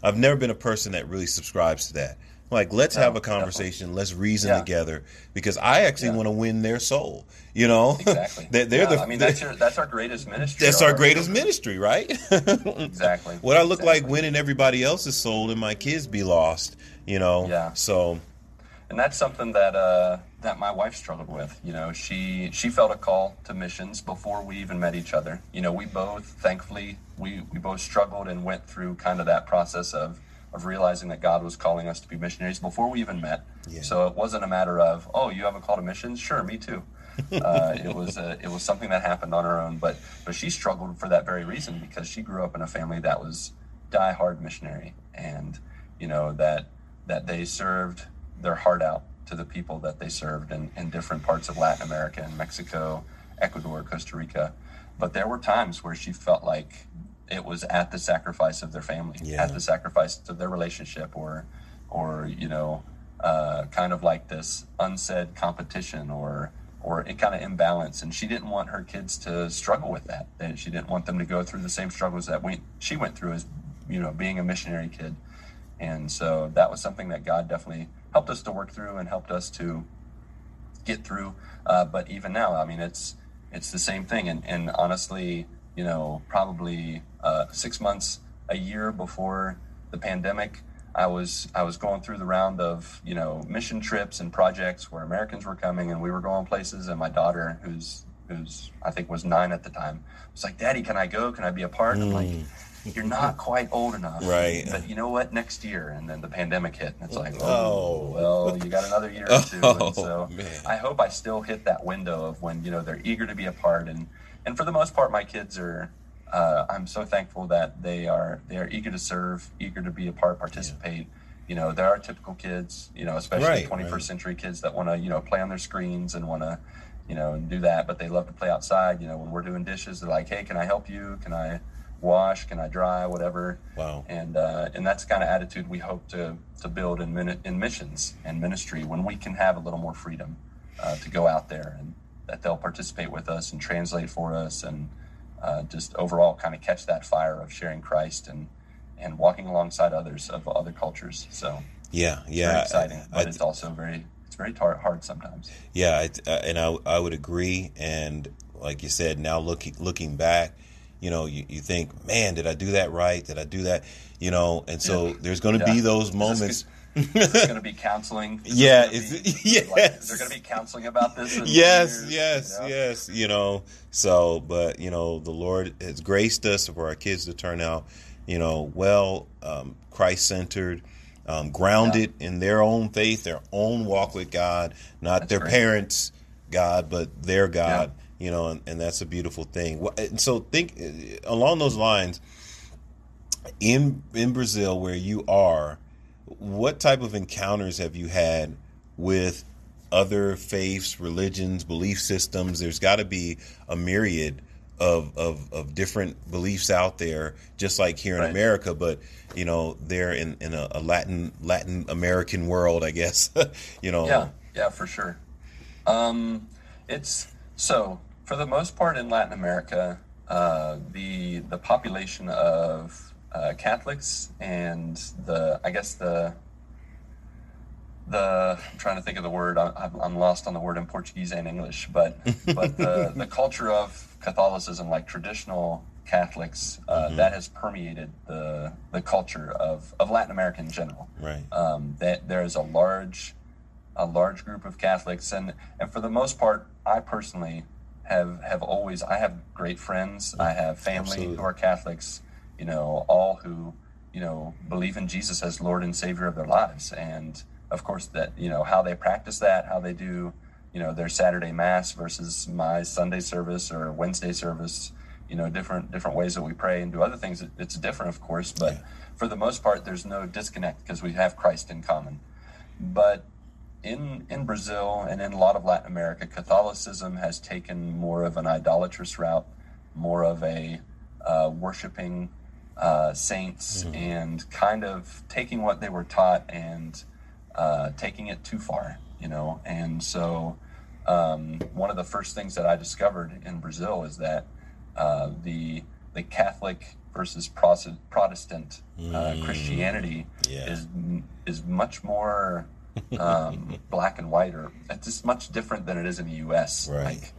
I've never been a person that really subscribes to that. Like, let's have a conversation. Let's reason Yeah. together because I actually Yeah. want to win their soul. You know, Exactly. [LAUGHS] they're, they're Yeah, the. I mean, that's your, that's our greatest ministry. that's our greatest children. ministry, right? [LAUGHS] Exactly. what I look like winning everybody else's soul and my kids be lost. You know. Yeah. So and that's something that uh, that my wife struggled with. You know, she she felt a call to missions before we even met each other. You know, we both, thankfully, we we both struggled and went through kind of that process of of realizing that God was calling us to be missionaries before we even met. Yeah. So it wasn't a matter of, oh, you have a call to missions? Sure, me too. [LAUGHS] uh, it was a, it was something that happened on her own, but but she struggled for that very reason because she grew up in a family that was die-hard missionary, and you know that that they served their heart out to the people that they served in, in different parts of Latin America and Mexico, Ecuador, Costa Rica. But there were times where she felt like it was at the sacrifice of their family, Yeah. at the sacrifice of their relationship, or or you know, uh, kind of like this unsaid competition or or it kind of imbalance. And she didn't want her kids to struggle with that. And she didn't want them to go through the same struggles that we she went through as you know being a missionary kid. And so that was something that God definitely helped us to work through and helped us to get through. Uh, but even now, I mean, it's it's the same thing. And, and honestly, you know, probably uh, six months, a year before the pandemic, I was I was going through the round of you know mission trips and projects where Americans were coming and we were going places. And my daughter, who's who's I think was nine at the time, was like, "Daddy, can I go? Can I be a part?" And I'm like. You're not quite old enough, Right. But you know what? Next year, and then the pandemic hit, and it's like, Oh. oh, well, you got another year or two. [LAUGHS] Oh, and so man. I hope I still hit that window of when you know they're eager to be a part, and and for the most part, my kids are. Uh, I'm so thankful that they are they are eager to serve, eager to be a part, participate. You know, there are typical kids, you know, especially Right, 21st right. century kids that want to you know play on their screens and want to you know do that, but they love to play outside. You know, when we're doing dishes, they're like, hey, can I help you? Can I wash? Can I dry? Whatever wow. and uh, and that's the kind of attitude we hope to to build in min- in missions and ministry when we can have a little more freedom uh, to go out there and that they'll participate with us and translate for us and uh, just overall kind of catch that fire of sharing Christ and and walking alongside others of other cultures. So Yeah. it's Yeah. very exciting, I- but I- it's also very it's very tar- hard sometimes. Yeah, it, uh, and I I would agree. And like you said, now looking looking back, you know, you, you think, man, did I do that right? Did I do that? You know, and so Yeah. there's going to Yeah. be those moments. Is there going to be counseling? Is Yeah, is it- [LAUGHS] like, yes. is there going to be counseling about this? yes, yes, you know? yes. You know, so but you know, the Lord has graced us for our kids to turn out, you know, well, um, Christ centered. Um, grounded in their own faith, their own walk with God, not That's their great. parents' God, but their God. You know, and, and that's a beautiful thing. And so, think uh, along those lines. In in Brazil, where you are, what type of encounters have you had with other faiths, religions, belief systems? There's got to be a myriad of, of of different beliefs out there, just like here in Right. America. But you know, they're in in a, a Latin Latin American world, I guess. [LAUGHS] you know, Yeah, yeah, for sure. Um, it's so for the most part in Latin America, uh, the the population of uh, Catholics and the I guess the the I'm trying to think of the word. I'm, I'm lost on the word in Portuguese and English, but but the [LAUGHS] the culture of Catholicism, like traditional Catholics, uh, that has permeated the the culture of, of Latin America in general right. um, that there is a large a large group of Catholics and and for the most part I personally have have always I have great friends I have family Absolutely. who are Catholics you know all who you know believe in Jesus as Lord and Savior of their lives. And of course that you know how they practice that how they do you know their Saturday mass versus my Sunday service or Wednesday service you know different different ways that we pray and do other things it's different of course. But Yeah. for the most part there's no disconnect because we have Christ in common. But in in Brazil and in a lot of Latin America, Catholicism has taken more of an idolatrous route, more of a uh, worshiping uh, saints, and kind of taking what they were taught and uh, taking it too far, you know. And so, um, one of the first things that I discovered in Brazil is that uh, the the Catholic versus Protestant uh, Christianity Yeah. is is much more um, [LAUGHS] black and white, or it's just much different than it is in the U.S. Right. Like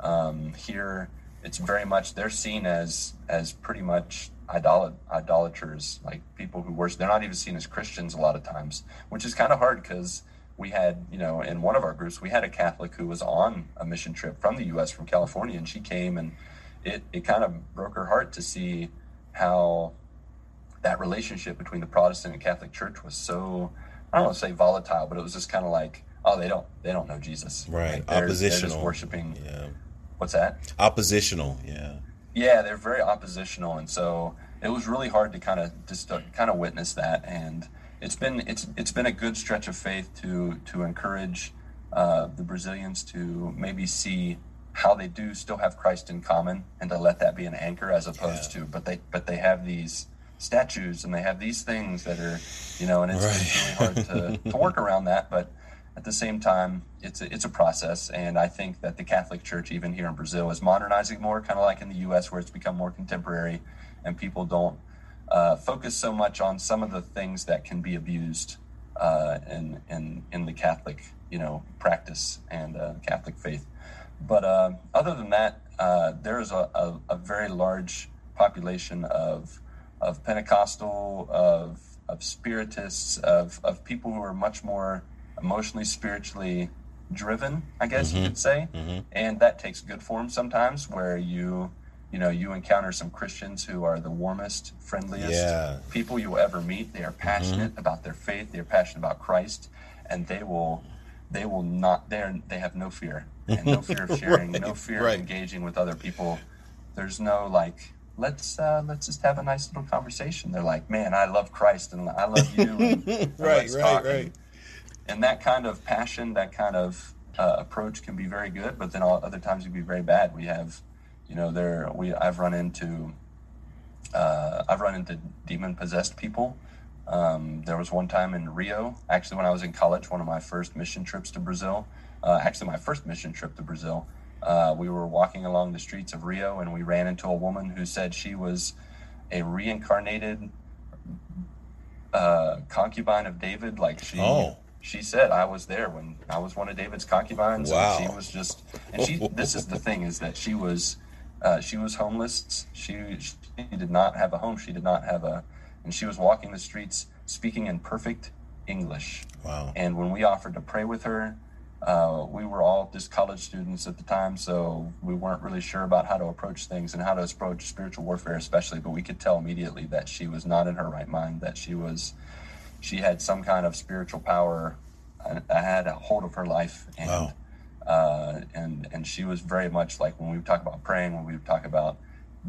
um, here, it's very much they're seen as as pretty much idolat- idolaters, like people who worship. They're not even seen as Christians a lot of times, which is kind of hard because we had, you know, in one of our groups, we had a Catholic who was on a mission trip from the U.S. from California, and she came and it it kind of broke her heart to see how that relationship between the Protestant and Catholic Church was so I don't want to say volatile, but it was just kind of like, oh, they don't they don't know Jesus, Right. Like, they're, they're just Oppositional. worshiping. Yeah. What's that? Oppositional. Yeah. Yeah, they're very oppositional, and so it was really hard to kind of just kind of witness that. And it's been it's it's been a good stretch of faith to to encourage uh, the Brazilians to maybe see how they do still have Christ in common, and to let that be an anchor as opposed Yeah. to but they but they have these statues and they have these things that are you know, and it's, it's really hard to, to work around that, but at the same time, it's a, it's a process, and I think that the Catholic Church, even here in Brazil, is modernizing more, kind of like in the U.S., where it's become more contemporary, and people don't uh, focus so much on some of the things that can be abused uh, in in in the Catholic, you know, practice and uh, Catholic faith. But uh, other than that, uh, there is a, a, a very large population of of Pentecostal, of of spiritists, of of people who are much more emotionally, spiritually driven, I guess you mm-hmm. could say, mm-hmm. and that takes good form sometimes, where you you know you encounter some Christians who are the warmest, friendliest Yeah. people you will ever meet. They are mm-hmm. passionate about their faith. They are passionate about Christ, and they will they will not they are, they have no fear and no fear of [LAUGHS] sharing, no fear right. of engaging with other people. There's no like let's uh, let's just have a nice little conversation. They're like, man, I love Christ and I love you. [LAUGHS] And, Right, right, talk." right. And, that kind of passion, that kind of uh, approach can be very good, but then all, other times it can be very bad. We have, you know, there we I've run into uh, I've run into demon possessed people. Um, there was one time in Rio, actually, when I was in college, one of my first mission trips to Brazil. Uh, actually, my first mission trip to Brazil. Uh, we were walking along the streets of Rio, and we ran into a woman who said she was a reincarnated uh, concubine of David. Like she, Oh. She said, I was there when I was one of David's concubines. Wow. And she was just, and she. this is the thing is that she was, uh, she was homeless. She, she did not have a home. She did not have a, and she was walking the streets speaking in perfect English. Wow. And when we offered to pray with her, uh, we were all just college students at the time, so we weren't really sure about how to approach things and how to approach spiritual warfare, especially. But we could tell immediately that she was not in her right mind, that she was, she had some kind of spiritual power I had a hold of her life, and Wow. uh, and and she was very much like when we would talk about praying, when we would talk about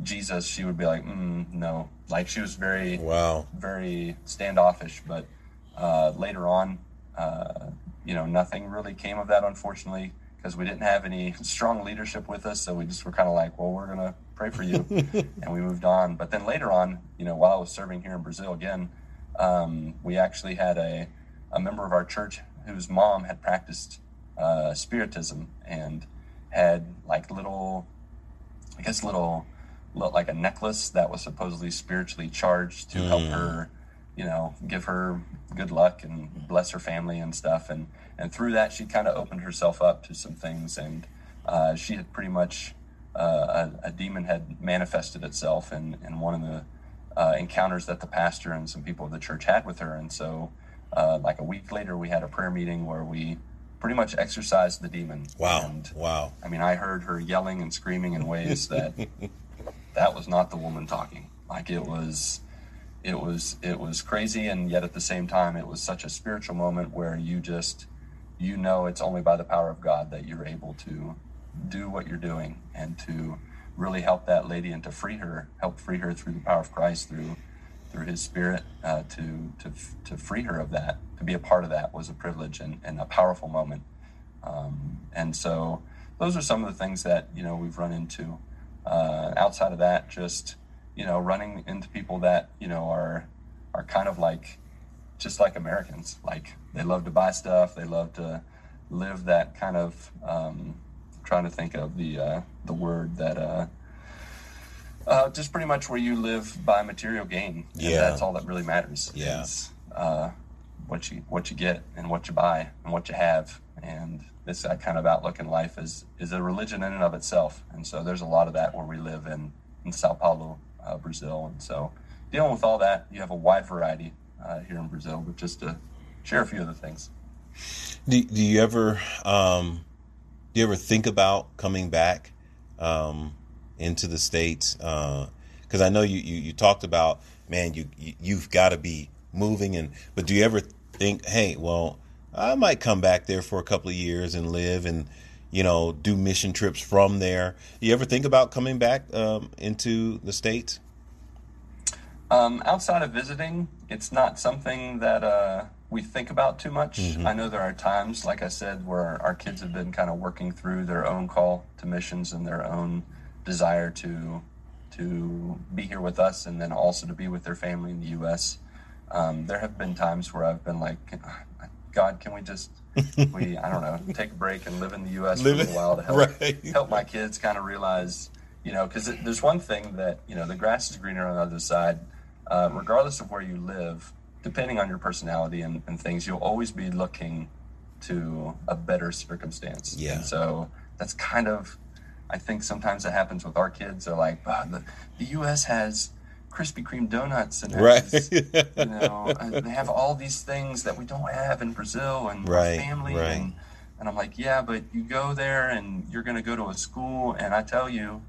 Jesus, she would be like, mm, no, like she was very Wow. very standoffish. But uh, later on, uh, you know, nothing really came of that, unfortunately, because we didn't have any [LAUGHS] strong leadership with us. So we just were kind of like, well, we're gonna pray for you, [LAUGHS] and we moved on. But then later on, you know, while I was serving here in Brazil again, um, we actually had a a member of our church whose mom had practiced uh, spiritism and had like little I guess little, like a necklace that was supposedly spiritually charged to help her, you know, give her good luck and bless her family and stuff. And and through that, she kind of opened herself up to some things, and uh, she had pretty much uh, a, a demon had manifested itself in in one of the uh, encounters that the pastor and some people of the church had with her. And so, uh, like a week later, we had a prayer meeting where we pretty much exorcised the demon. Wow. And Wow. I mean, I heard her yelling and screaming in ways that [LAUGHS] that was not the woman talking. Like it was, it was, it was crazy, and yet at the same time, it was such a spiritual moment where you just, you know, it's only by the power of God that you're able to do what you're doing and to really help that lady and to free her, help free her through the power of Christ through through His Spirit uh, to to to free her of that. To be a part of that was a privilege and, and a powerful moment. Um, and so those are some of the things that you know we've run into. Uh, outside of that, just you know, running into people that you know are are kind of like just like Americans. Like they love to buy stuff. They love to live that kind of. Um, trying to think of the uh, the word that uh, Uh, just pretty much where you live by material gain. And Yeah. that's all that really matters. Yeah. Is, uh, what you what you get and what you buy and what you have. And this that kind of outlook in life is is a religion in and of itself. And so there's a lot of that where we live in in Sao Paulo, uh, Brazil. And so dealing with all that, you have a wide variety uh, here in Brazil. But just to share a few of the things. Do, do you ever um, do you ever think about coming back um, into the states? Because I know you, you you talked about man, you, you you've got to be moving, and but do you ever think, hey, well, I might come back there for a couple of years and live and you know do mission trips from there? Do you ever think about coming back um, into the states? Um, outside of visiting, it's not something that uh, we think about too much. I know there are times, like I said, where our kids have been kind of working through their own call to missions and their own desire to to be here with us, and then also to be with their family in the U.S. Um, there have been times where I've been like, God, can we just [LAUGHS] we I don't know take a break and live in the U.S. for a Live little in- while to [LAUGHS] help right. help my kids kind of realize, you know, because there's one thing that you know the grass is greener on the other side. Uh, regardless of where you live, depending on your personality and, and things, you'll always be looking to a better circumstance. Yeah. And so that's kind of, I think sometimes it happens with our kids. They're like, "Wow, the, the U.S. has Krispy Kreme donuts and Right. has, you know, uh, they have all these things that we don't have in Brazil and Right, family. right. And, and I'm like, yeah, but you go there and you're going to go to a school, and I tell you,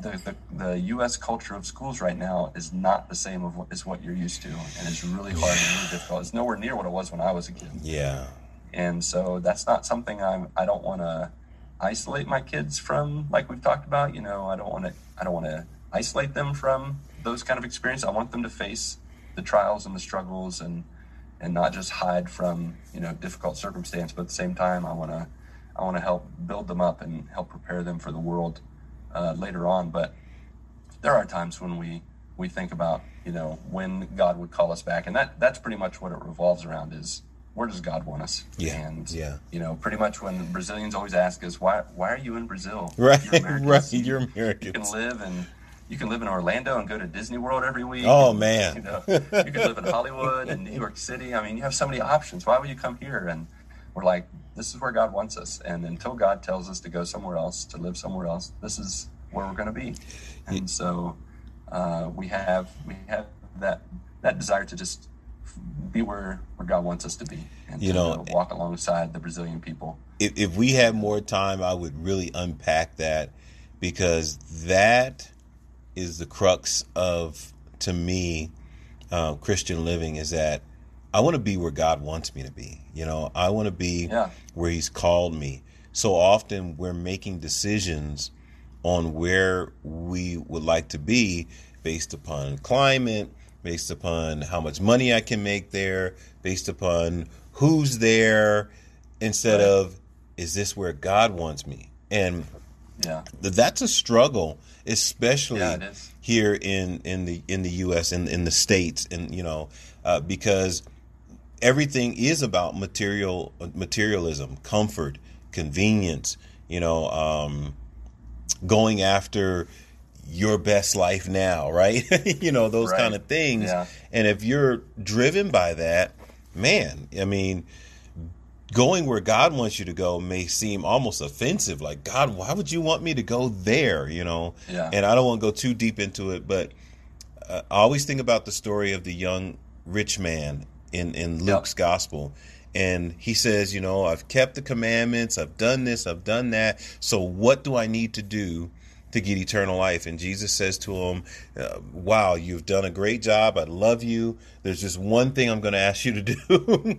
the, the, the U.S. culture of schools right now is not the same of what, as what you're used to, and it's really hard and really difficult. It's nowhere near what it was when I was a kid, Yeah, and so that's not something I'm. I don't want to isolate my kids from, like we've talked about. You know, I don't want to. I don't want to isolate them from those kind of experiences. I want them to face the trials and the struggles and and not just hide from you know difficult circumstance. But at the same time, I want to I want to help build them up and help prepare them for the world uh, later on. But there are times when we we think about you know when God would call us back, and that that's pretty much what it revolves around is where does God want us? Yeah, and yeah. you know pretty much when Brazilians always ask us why why are you in Brazil? [LAUGHS] right, You're Americans. [LAUGHS] right. You're You can live and you can live in Orlando and go to Disney World every week. Oh, And, man. you know, you can live in Hollywood and New York City. I mean, you have so many options. Why would you come here? And we're like, this is where God wants us. And until God tells us to go somewhere else, to live somewhere else, this is where we're going to be. And so uh, we have we have that that desire to just be where where God wants us to be, and You to know, walk alongside the Brazilian people. if, if we had more time, I would really unpack that because that is the crux of, to me, uh, Christian living is that I want to be where God wants me to be. You know, I want to be Yeah. where He's called me. So often we're making decisions on where we would like to be based upon climate, based upon how much money I can make there, based upon who's there, instead Right. of is this where God wants me? And Yeah, th- that's a struggle, especially Yeah, here in in the in the U.S. in in the states, and you know, uh, because everything is about material materialism, comfort, convenience. You know, um, going after your best life now, [LAUGHS] right? [LAUGHS] you know, those Right. kind of things. Yeah. And if you're driven by that, man, I mean, going where God wants you to go may seem almost offensive. Like, God, why would you want me to go there? You know? Yeah. And I don't want to go too deep into it, but uh, I always think about the story of the young rich man in, in Luke's gospel. And he says, you know, I've kept the commandments, I've done this, I've done that. So what do I need to do to get eternal life? And Jesus says to him, uh, wow, you've done a great job. I love you. There's just one thing I'm going to ask you to [LAUGHS] do.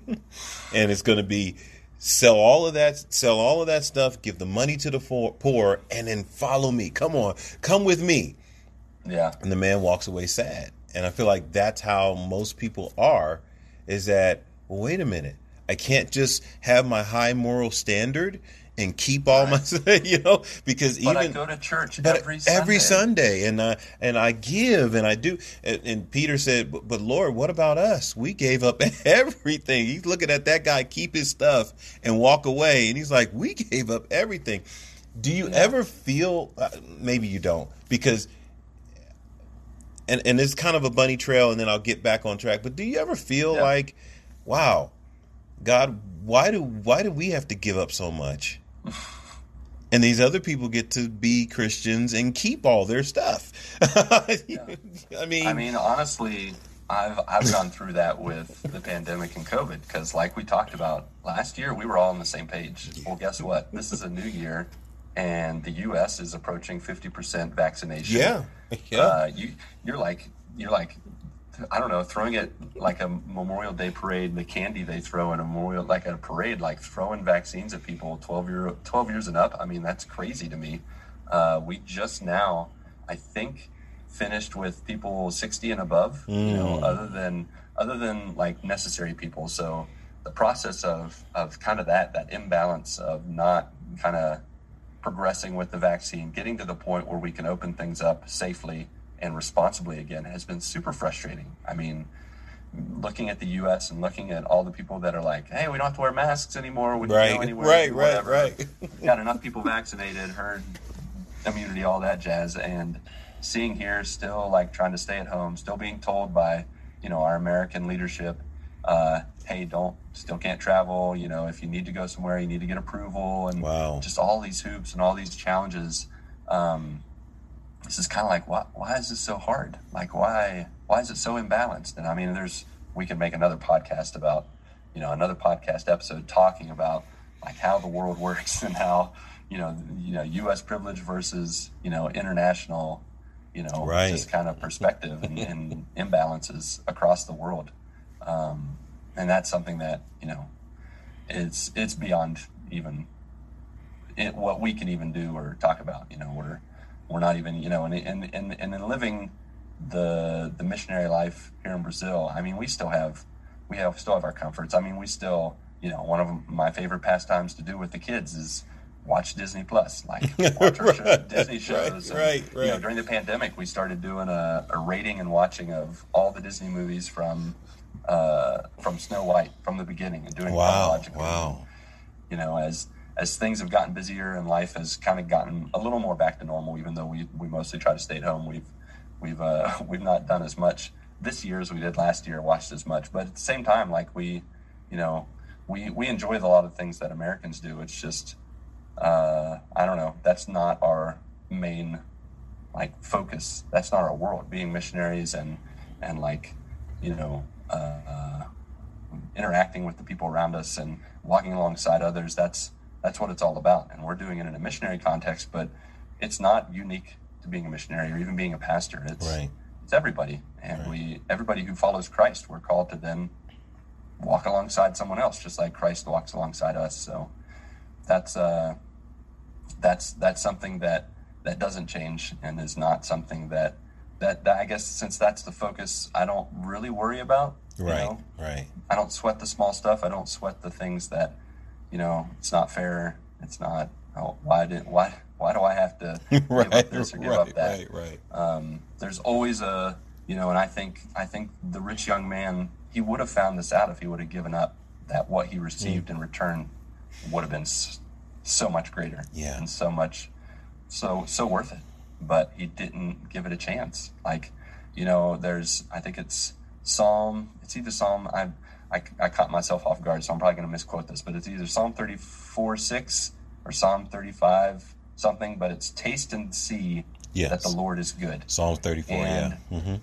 and it's going to be sell all of that, sell all of that stuff, give the money to the poor, and then follow me. Come on, come with me yeah, and the man walks away sad. And I feel like that's how most people are is that, well, wait a minute. I can't just have my high moral standard and keep all my, [LAUGHS] you know, because but I even go to church every Sunday. every Sunday, and I and I give and I do. And, and Peter said, but, "But Lord, what about us? We gave up [LAUGHS] everything." He's looking at that guy keep his stuff and walk away, and he's like, "We gave up everything." Do you ever feel? Uh, maybe you don't, because and and it's kind of a bunny trail, and then I'll get back on track. But do you ever feel Yeah. like, wow, God, why do why do we have to give up so much? [SIGHS] And these other people get to be Christians and keep all their stuff. [LAUGHS] I mean, I mean, honestly, I've I've gone through that with the pandemic and COVID because, like we talked about last year, we were all on the same page. Well, guess what? This is a new year, and the U.S. is approaching fifty percent vaccination. yeah, yeah, Uh, you you're like you're like I don't know, throwing it like a Memorial Day parade, the candy they throw in a memorial like at a parade, like throwing vaccines at people twelve year twelve years and up. I mean, that's crazy to me. Uh, we just now, I think, finished with people sixty and above. You know, other than other than like necessary people. So the process of of kind of that that imbalance of not kind of progressing with the vaccine, getting to the point where we can open things up safely and responsibly again has been super frustrating. I mean, looking at the U.S. and looking at all the people that are like, "Hey, we don't have to wear masks anymore. We can Right, go anywhere, right, do right, right. Got enough people vaccinated, herd immunity, all that jazz, and seeing here still like trying to stay at home, still being told by you know our American leadership, uh, "Hey, don't, still can't travel. You know, if you need to go somewhere, you need to get approval." And Wow. just all these hoops and all these challenges. Um, this is kind of like why why is this so hard like why why is it so imbalanced and i mean there's we could make another podcast about you know another podcast episode talking about like how the world [LAUGHS] works and how you know you know us privilege versus you know international you know Right. just kind of perspective and, and [LAUGHS] imbalances across the world um, and that's something that you know it's it's beyond even it, what we can even do or talk about. You know, we're we're not even you know, and and and, and in living the the missionary life here in Brazil, I mean, we still have we have still have our comforts. I mean, we still you know one of my favorite pastimes to do with the kids is watch Disney Plus, like [LAUGHS] watch our show, Disney shows. and, right, You know, during the pandemic, we started doing a, a rating and watching of all the Disney movies from uh, from Snow White from the beginning and doing wow, chronologically wow, you know, as as things have gotten busier and life has kind of gotten a little more back to normal, even though we, we mostly try to stay at home, we've we've uh, [LAUGHS] we've not done as much this year as we did last year, watched as much. But at the same time, like we, you know, we we enjoy a lot of things that Americans do. It's just uh, I don't know. That's not our main like focus. That's not our world. Being missionaries and and like you know. Uh, interacting with the people around us and walking alongside others that's that's what it's all about and we're doing it in a missionary context but it's not unique to being a missionary or even being a pastor it's right. it's everybody and we everybody who follows christ we're called to then walk alongside someone else just like christ walks alongside us so that's uh that's that's something that that doesn't change and is not something that that, that i guess since that's the focus i don't really worry about Right, know? right. I don't sweat the small stuff. I don't sweat the things that, you know, it's not fair. It's not. Oh, why didn't, why why do I have to [LAUGHS] give right, up this or give right, up that? right, right. Um, there's always a you know, and I think I think the rich young man he would have found this out if he would have given up that what he received in return would have been so much greater Yeah. and so much so so worth it. But he didn't give it a chance. Like you know, there's I think it's Psalm. It's either Psalm. I I, I caught myself off guard, so I'm probably going to misquote this, but it's either Psalm 34 6 or Psalm 35 something. But it's taste and see Yes. that the Lord is good. Psalm 34, And- yeah. hmm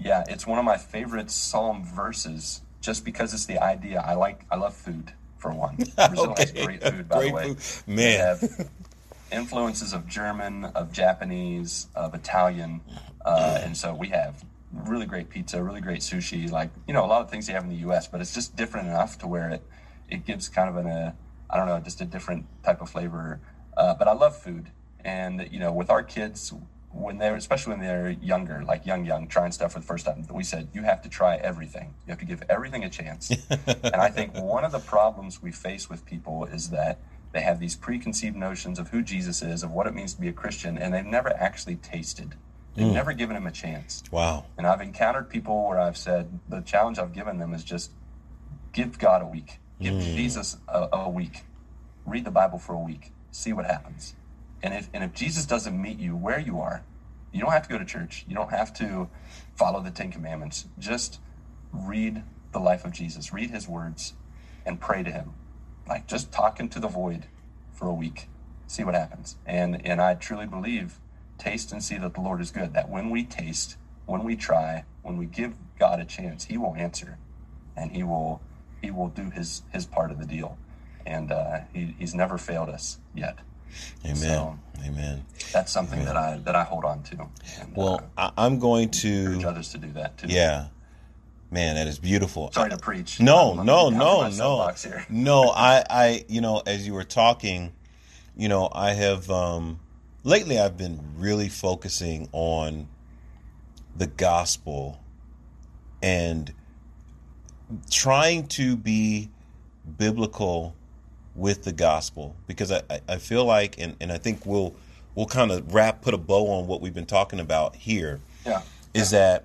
Yeah, it's one of my favorite Psalm verses, just because it's the idea. I like, I love food for one. [LAUGHS] Brazil has great food, by Great the way. food. Man. have [LAUGHS] influences of German, of Japanese, of Italian, uh, and so we have really great pizza, really great sushi. Like you know, a lot of things you have in the U.S., but it's just different enough to where it it gives kind of an a I don't know, just a different type of flavor. Uh, but I love food, and you know, with our kids. When they're, especially when they're younger, like young, young, trying stuff for the first time, we said you have to try everything. You have to give everything a chance. [LAUGHS] and I think one of the problems we face with people is that they have these preconceived notions of who Jesus is, of what it means to be a Christian, and they've never actually tasted. They've hmm. never given him a chance. Wow. And I've encountered people where I've said the challenge I've given them is just give God a week, give hmm. Jesus a, a week, read the Bible for a week, see what happens. And if and if Jesus doesn't meet you where you are, You don't have to go to church. You don't have to follow the Ten Commandments. Just read the life of Jesus, read his words, and pray to him. Like just talking to the void for a week, see what happens. And and I truly believe, taste and see that the Lord is good. That when we taste, when we try, when we give God a chance, He will answer, and He will He will do His His part of the deal. And uh, he, He's never failed us yet. Amen. So Amen. That's something Amen. that I that I hold on to. And, well, uh, I'm going to encourage others to do that too. Yeah. Man, that is beautiful. Sorry to preach. No, no, no, no. no, I, I, you know, as you were talking, you know, I have, um, lately I've been really focusing on the gospel and trying to be biblical with the gospel because I, I feel like and, and I think we'll we'll kind of wrap put a bow on what we've been talking about here. Yeah. Is yeah. that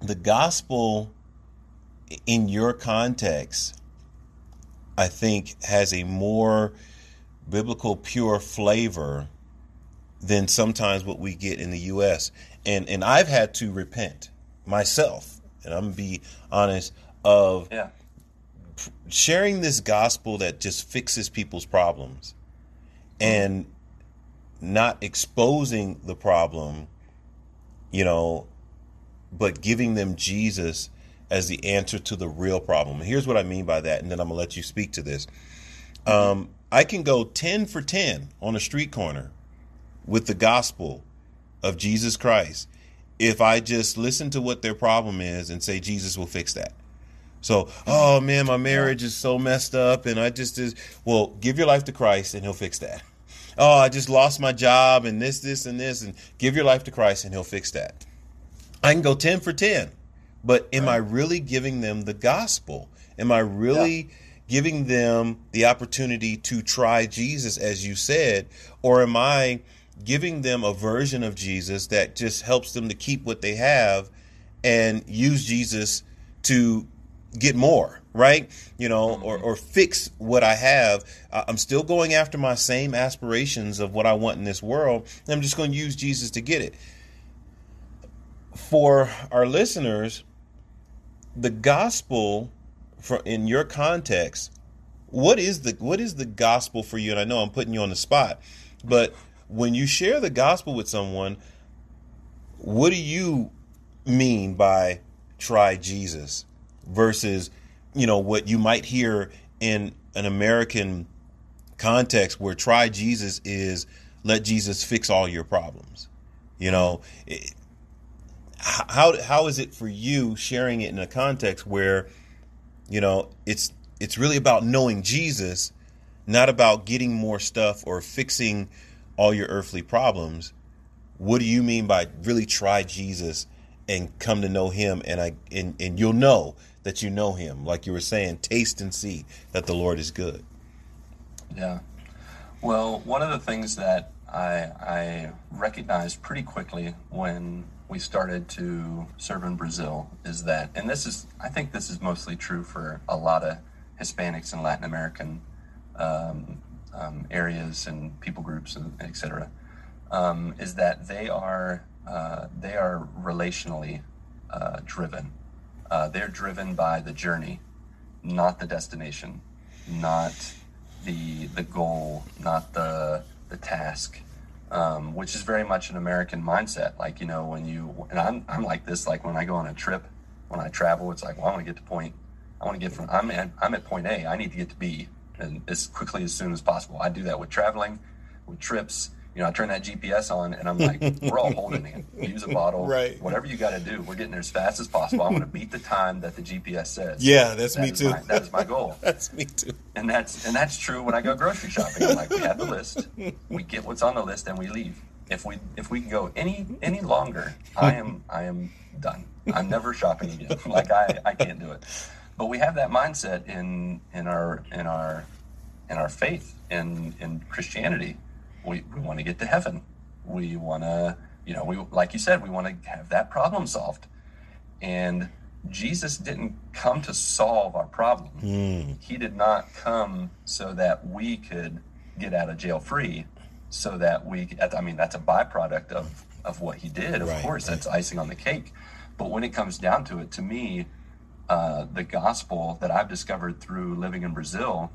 the gospel in your context, I think, has a more biblical, pure flavor than sometimes what we get in the U.S. And and I've had to repent myself, and I'm gonna be honest of yeah. sharing this gospel that just fixes people's problems, and not exposing the problem, you know, but giving them Jesus as the answer to the real problem. And here's what I mean by that, and then I'm gonna let you speak to this. Um, I can go 10 for 10 on a street corner with the gospel of Jesus Christ if I just listen to what their problem is and say Jesus will fix that. So, oh man, my marriage is so messed up, and I just is well, give your life to Christ and He'll fix that. [LAUGHS] Oh, I just lost my job and this, this, and this, and give your life to Christ and He'll fix that. I can go 10 for 10 but am right. I really giving them the gospel? Am I really yeah. giving them the opportunity to try Jesus, as you said? Or am I giving them a version of Jesus that just helps them to keep what they have and use Jesus to get more? right you know or, mm-hmm. or fix what i have i'm still going after my same aspirations of what i want in this world i'm just going to use jesus to get it for our listeners the gospel for in your context what is the what is the gospel for you and i know i'm putting you on the spot but when you share the gospel with someone what do you mean by try jesus versus you know what you might hear in an american context where try jesus is let jesus fix all your problems you know? How how is it for you sharing it in a context where you know it's it's really about knowing Jesus, not about getting more stuff or fixing all your earthly problems. What do you mean by really try Jesus and come to know him and I and, and you'll know that you know him like you were saying taste and see that the Lord is good. Yeah. Well, one of the things that I I recognized pretty quickly when we started to serve in Brazil is that, and this is, I think this is mostly true for a lot of Hispanics and Latin American um, um, areas and people groups and etc. Um, is that they are uh, they are relationally uh, driven. Uh, they're driven by the journey, not the destination, not the the goal, not the the task um, which is very much an American mindset. Like, you know, when you, and I'm, I'm like this, like when I go on a trip, when I travel, it's like, well, I want to get to point, I want to get from, I'm at, I'm at point A, I need to get to B and as quickly as soon as possible. I do that with traveling, with trips, you know, I turn that GPS on and I'm like, [LAUGHS] we're all holding it. Use a bottle, right? Whatever you got to do, we're getting there as fast as possible. I'm going to beat the time that the GPS says. Yeah, that's that me too. My, that is my goal. [LAUGHS] that's me too. And that's and that's true when I go grocery shopping. I'm like, we have the list, we get what's on the list, and we leave. If we if we can go any any longer, I am I am done. I'm never shopping again. [LAUGHS] like I I can't do it. But we have that mindset in in our in our in our faith in in Christianity. We we want to get to heaven we want to you know we like you said we want to have that problem solved and jesus didn't come to solve our problem mm. he did not come so that we could get out of jail free so that we i mean that's a byproduct of of what he did. Of Right, course, right. that's icing on the cake. But when it comes down to it, to me, uh, the gospel that I've discovered through living in Brazil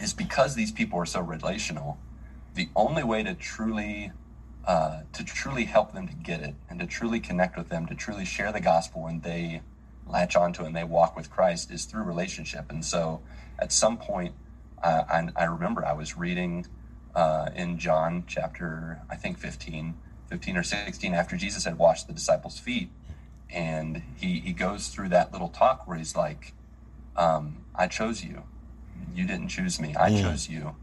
is because these people are so relational. The only way to truly uh, to truly help them to get it and to truly connect with them, to truly share the gospel and they latch onto and they walk with Christ is through relationship. And so at some point, uh, I, I remember I was reading uh, in John chapter, I think 15, 15 or 16, after Jesus had washed the disciples' feet. And he, he goes through that little talk where he's like, um, I chose you. You didn't choose me. I chose you.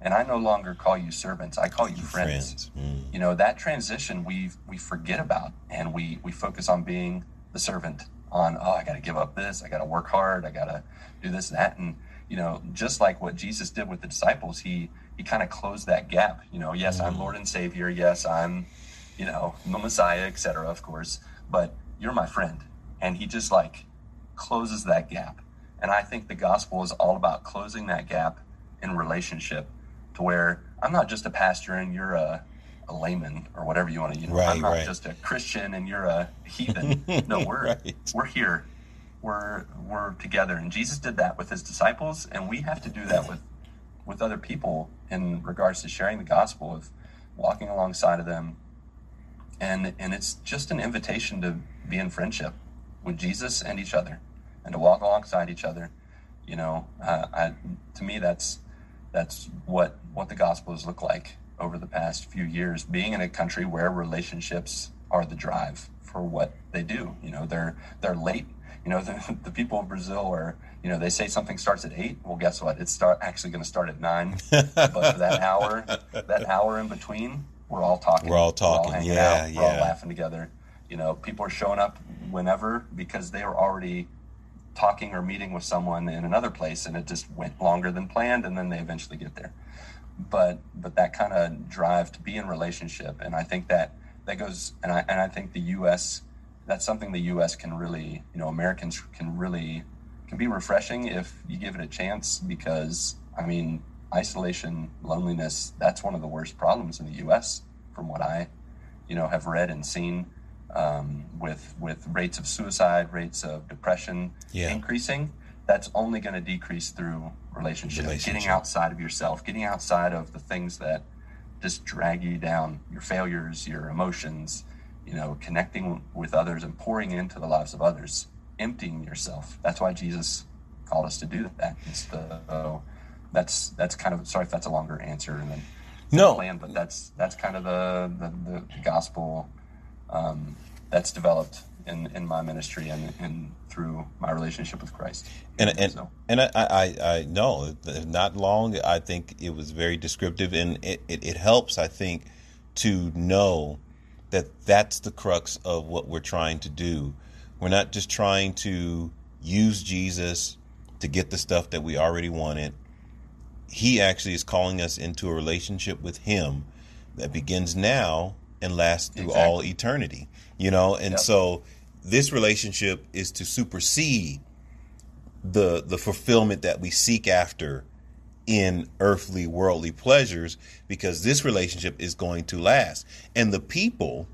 And I no longer call you servants. I call you friends. Friends. Mm. You know, that transition we we forget about and we we focus on being the servant on, oh, I got to give up this. I got to work hard. I got to do this and that. And, you know, just like what Jesus did with the disciples, he, he kind of closed that gap. You know, yes, I'm Lord and Savior. Yes, I'm, you know, the Messiah, etc. of course, but you're my friend. And he just like closes that gap. And I think the gospel is all about closing that gap in relationship to where I'm not just a pastor and you're a, a layman or whatever you want to, you know, Right, I'm not right. just a Christian and you're a heathen. [LAUGHS] No, we're, Right. we're here. We're, we're together. And Jesus did that with his disciples. And we have to do that with, with other people in regards to sharing the gospel of walking alongside of them. And, and it's just an invitation to be in friendship with Jesus and each other and to walk alongside each other. You know, uh, I, to me, that's, that's what, what the gospel has looked like over the past few years, being in a country where relationships are the drive for what they do. You know, they're, they're late. You know, [LAUGHS] the, the people of Brazil are, you know, they say something starts at eight. Well, guess what? It's start actually going to start at nine. [LAUGHS] but for that hour, that hour in between, we're all talking. We're all talking. hanging Yeah, out. We're all yeah. laughing together. You know, people are showing up whenever because they were already talking or meeting with someone in another place and it just went longer than planned and then they eventually get there. But but that kind of drive to be in relationship and i think that that goes and i and i think the us that's something the us can really you know americans can really can be refreshing if you give it a chance because i mean isolation loneliness that's one of the worst problems in the us from what i you know have read and seen um, with with rates of suicide rates of depression Yeah. increasing that's only going to decrease through relationship, Relationship. getting outside of yourself getting outside of the things that just drag you down your failures your emotions you know connecting with others and pouring into the lives of others emptying yourself that's why jesus called us to do that it's the, so that's that's kind of sorry if that's a longer answer and then No. plan but that's that's kind of the, the, the gospel um, that's developed in, in my ministry and, and through my relationship with Christ. and and So- and I, I I know not long. I think it was very descriptive, and it, it, it helps. I think to know that that's the crux of what we're trying to do. We're not just trying to use Jesus to get the stuff that we already wanted. He actually is calling us into a relationship with Him that begins now and last through all eternity. You know, and Yep. so this relationship is to supersede the the fulfillment that we seek after in earthly worldly pleasures because this relationship is going to last. And the people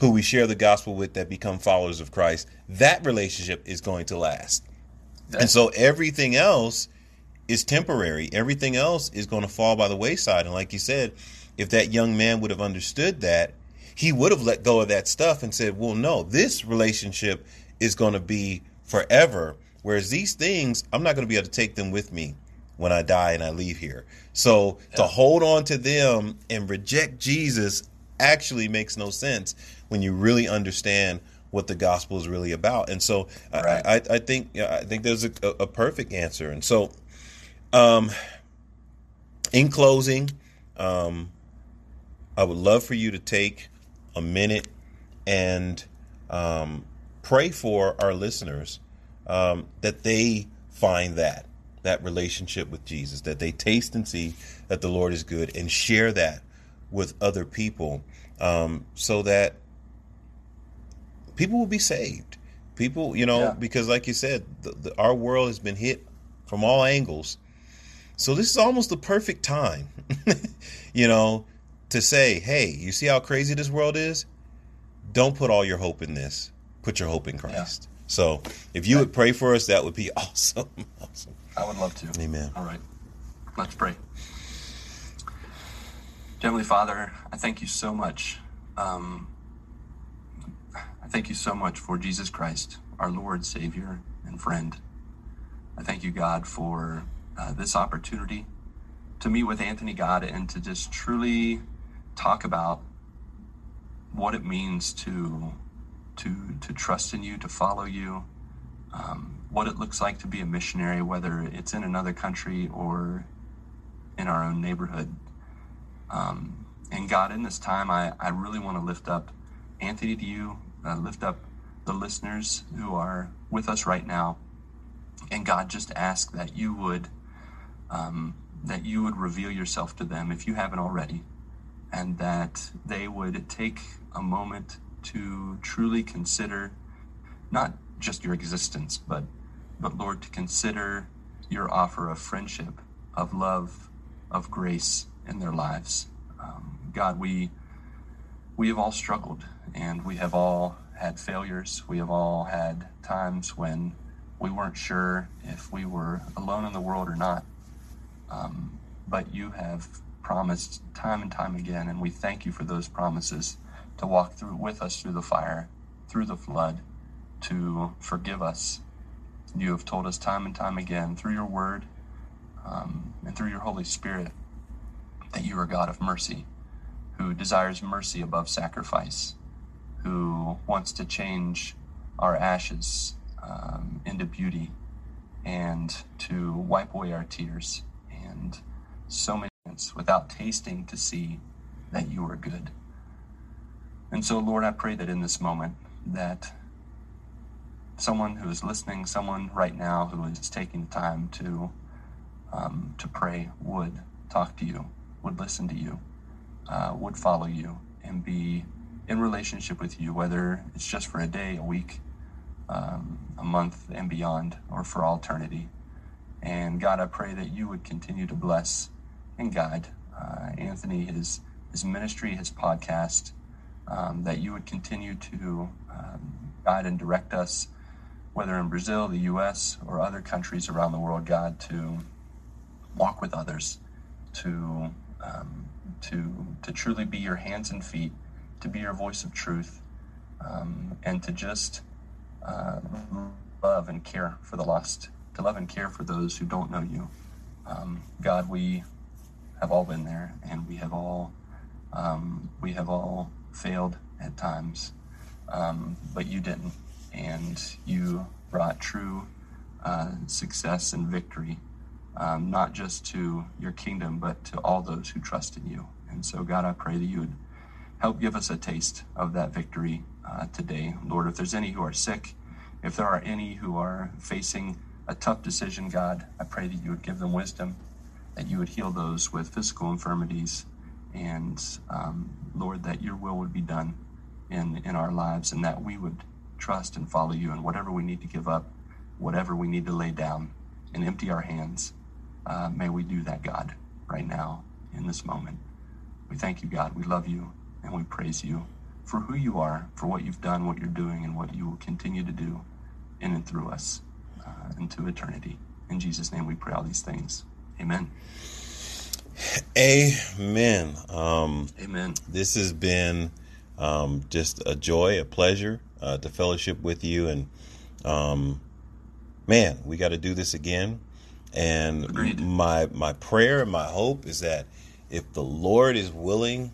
who we share the gospel with that become followers of Christ that relationship is going to last. And so everything else is temporary. Everything else is going to fall by the wayside. And like you said if that young man would have understood that he would have let go of that stuff and said well no this relationship is going to be forever. Whereas these things i'm not going to be able to take them with me when i die and i leave here. So to hold on to them and reject jesus actually makes no sense when you really understand what the gospel is really about. And so I- Right. I, I think yeah, i think there's a, a perfect answer. And so um in closing um I would love for you to take a minute and um, pray for our listeners um, that they find that that relationship with Jesus, that they taste and see that the Lord is good, and share that with other people, um, so that people will be saved. People, you know, Yeah. because like you said, the, the, our world has been hit from all angles. So this is almost the perfect time, [LAUGHS] you know, to say, hey, you see how crazy this world is? Don't put all your hope in this. Put your hope in Christ. Yeah. So if you would pray for us, that would be [LAUGHS] awesome. awesome. I would love to. Amen. All right. Let's pray. Heavenly Father, I thank you so much. Um, I thank you so much for Jesus Christ, our Lord, Savior, and friend. I thank you, God, for uh, this opportunity to meet with Anthony God and to just truly talk about what it means to to to trust in you, to follow you, um, what it looks like to be a missionary, whether it's in another country or in our own neighborhood. Um, and God, in this time, I, I really want to lift up Anthony to you, uh, lift up the listeners who are with us right now, and God, just ask that you would um, that you would reveal yourself to them if you haven't already, and that they would take a moment to truly consider not just your existence, but but Lord, to consider your offer of friendship, of love, of grace in their lives. Um, God, we we have all struggled, and we have all had failures. We have all had times when we weren't sure if we were alone in the world or not. Um, but you have promised time and time again, and we thank you for those promises to walk through with us through the fire, through the flood, to forgive us. You have told us time and time again through your word um, and through your Holy Spirit that you are God of mercy, who desires mercy above sacrifice, who wants to change our ashes um, into beauty and to wipe away our tears and so many without tasting to see that you are good. And so, Lord, I pray that in this moment, that someone who is listening, someone right now who is taking the time to um, to pray, would talk to you, would listen to you, uh, would follow you, and be in relationship with you, whether it's just for a day, a week, um, a month, and beyond, or for all eternity. And God, I pray that you would continue to bless and guide uh, Anthony, his his ministry, his podcast, um, that you would continue to um, guide and direct us, whether in Brazil, the U.S., or other countries around the world, God, to walk with others, to um, to to truly be your hands and feet, to be your voice of truth, um, and to just uh, love and care for the lost, to love and care for those who don't know you. Um, God, we have all been there, and we have all um, we have all failed at times, um, but you didn't. And you brought true uh, success and victory, um, not just to your kingdom, but to all those who trust in you. And so, God, I pray that you would help give us a taste of that victory uh, today. Lord, if there's any who are sick, if there are any who are facing a tough decision, God, I pray that you would give them wisdom, that you would heal those with physical infirmities, and um, Lord, that your will would be done in, in our lives and that we would trust and follow you and whatever we need to give up, whatever we need to lay down and empty our hands. Uh, may we do that, God, right now in this moment. We thank you, God. We love you and we praise you for who you are, for what you've done, what you're doing, and what you will continue to do in and through us uh, into eternity. In Jesus' name we pray all these things. Amen. Amen. Um, Amen. This has been um, just a joy, a pleasure uh, to fellowship with you. And um, man, we got to do this again. And Agreed. my my prayer and my hope is that if the Lord is willing,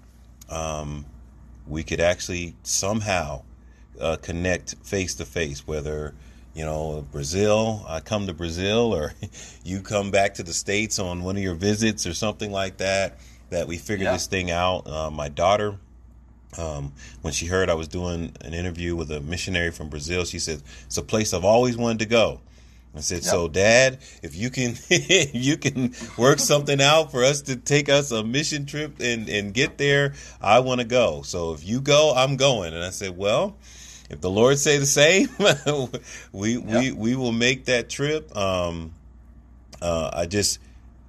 um, we could actually somehow uh, connect face to face, whether you know, Brazil, I come to Brazil, or [LAUGHS] you come back to the States on one of your visits or something like that, that we figure yeah. this thing out. Uh, my daughter, um, when she heard I was doing an interview with a missionary from Brazil, she said, It's a place I've always wanted to go. I said, yep. "So, Dad, if you can, [LAUGHS] if you can work something out for us to take us a mission trip and and get there, I want to go. So, if you go, I'm going." And I said, "Well, if the Lord say the same, [LAUGHS] we yep. we we will make that trip. Um, uh, I just,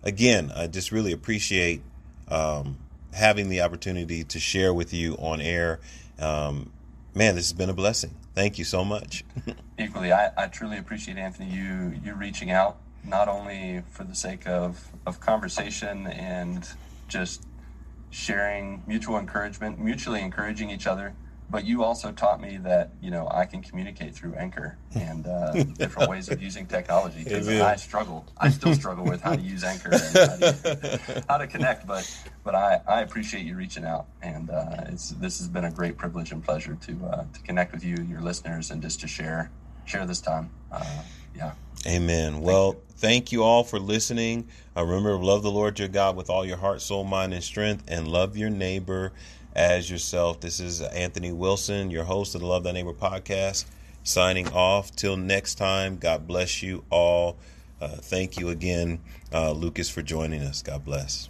again, I just really appreciate um, having the opportunity to share with you on air. Um, man, this has been a blessing. Thank you so much. [LAUGHS] Equally, I, I truly appreciate Anthony you you reaching out not only for the sake of of conversation and just sharing mutual encouragement, mutually encouraging each other, but you also taught me that you know I can communicate through Anchor and uh, [LAUGHS] different ways of using technology. Because I struggle, I still struggle with how to use Anchor and how to, [LAUGHS] how to, connect. But but I, I appreciate you reaching out, and uh, it's this has been a great privilege and pleasure to uh, to connect with you, your listeners, and just to share share this time. Uh, yeah. Amen. Thank well, you. thank you all for listening. Uh, remember, love the Lord your God with all your heart, soul, mind, and strength, and love your neighbor as yourself. This is Anthony Wilson, your host of the Love Thy Neighbor podcast, signing off. Till next time, God bless you all. Uh, thank you again, uh, Lucas, for joining us. God bless.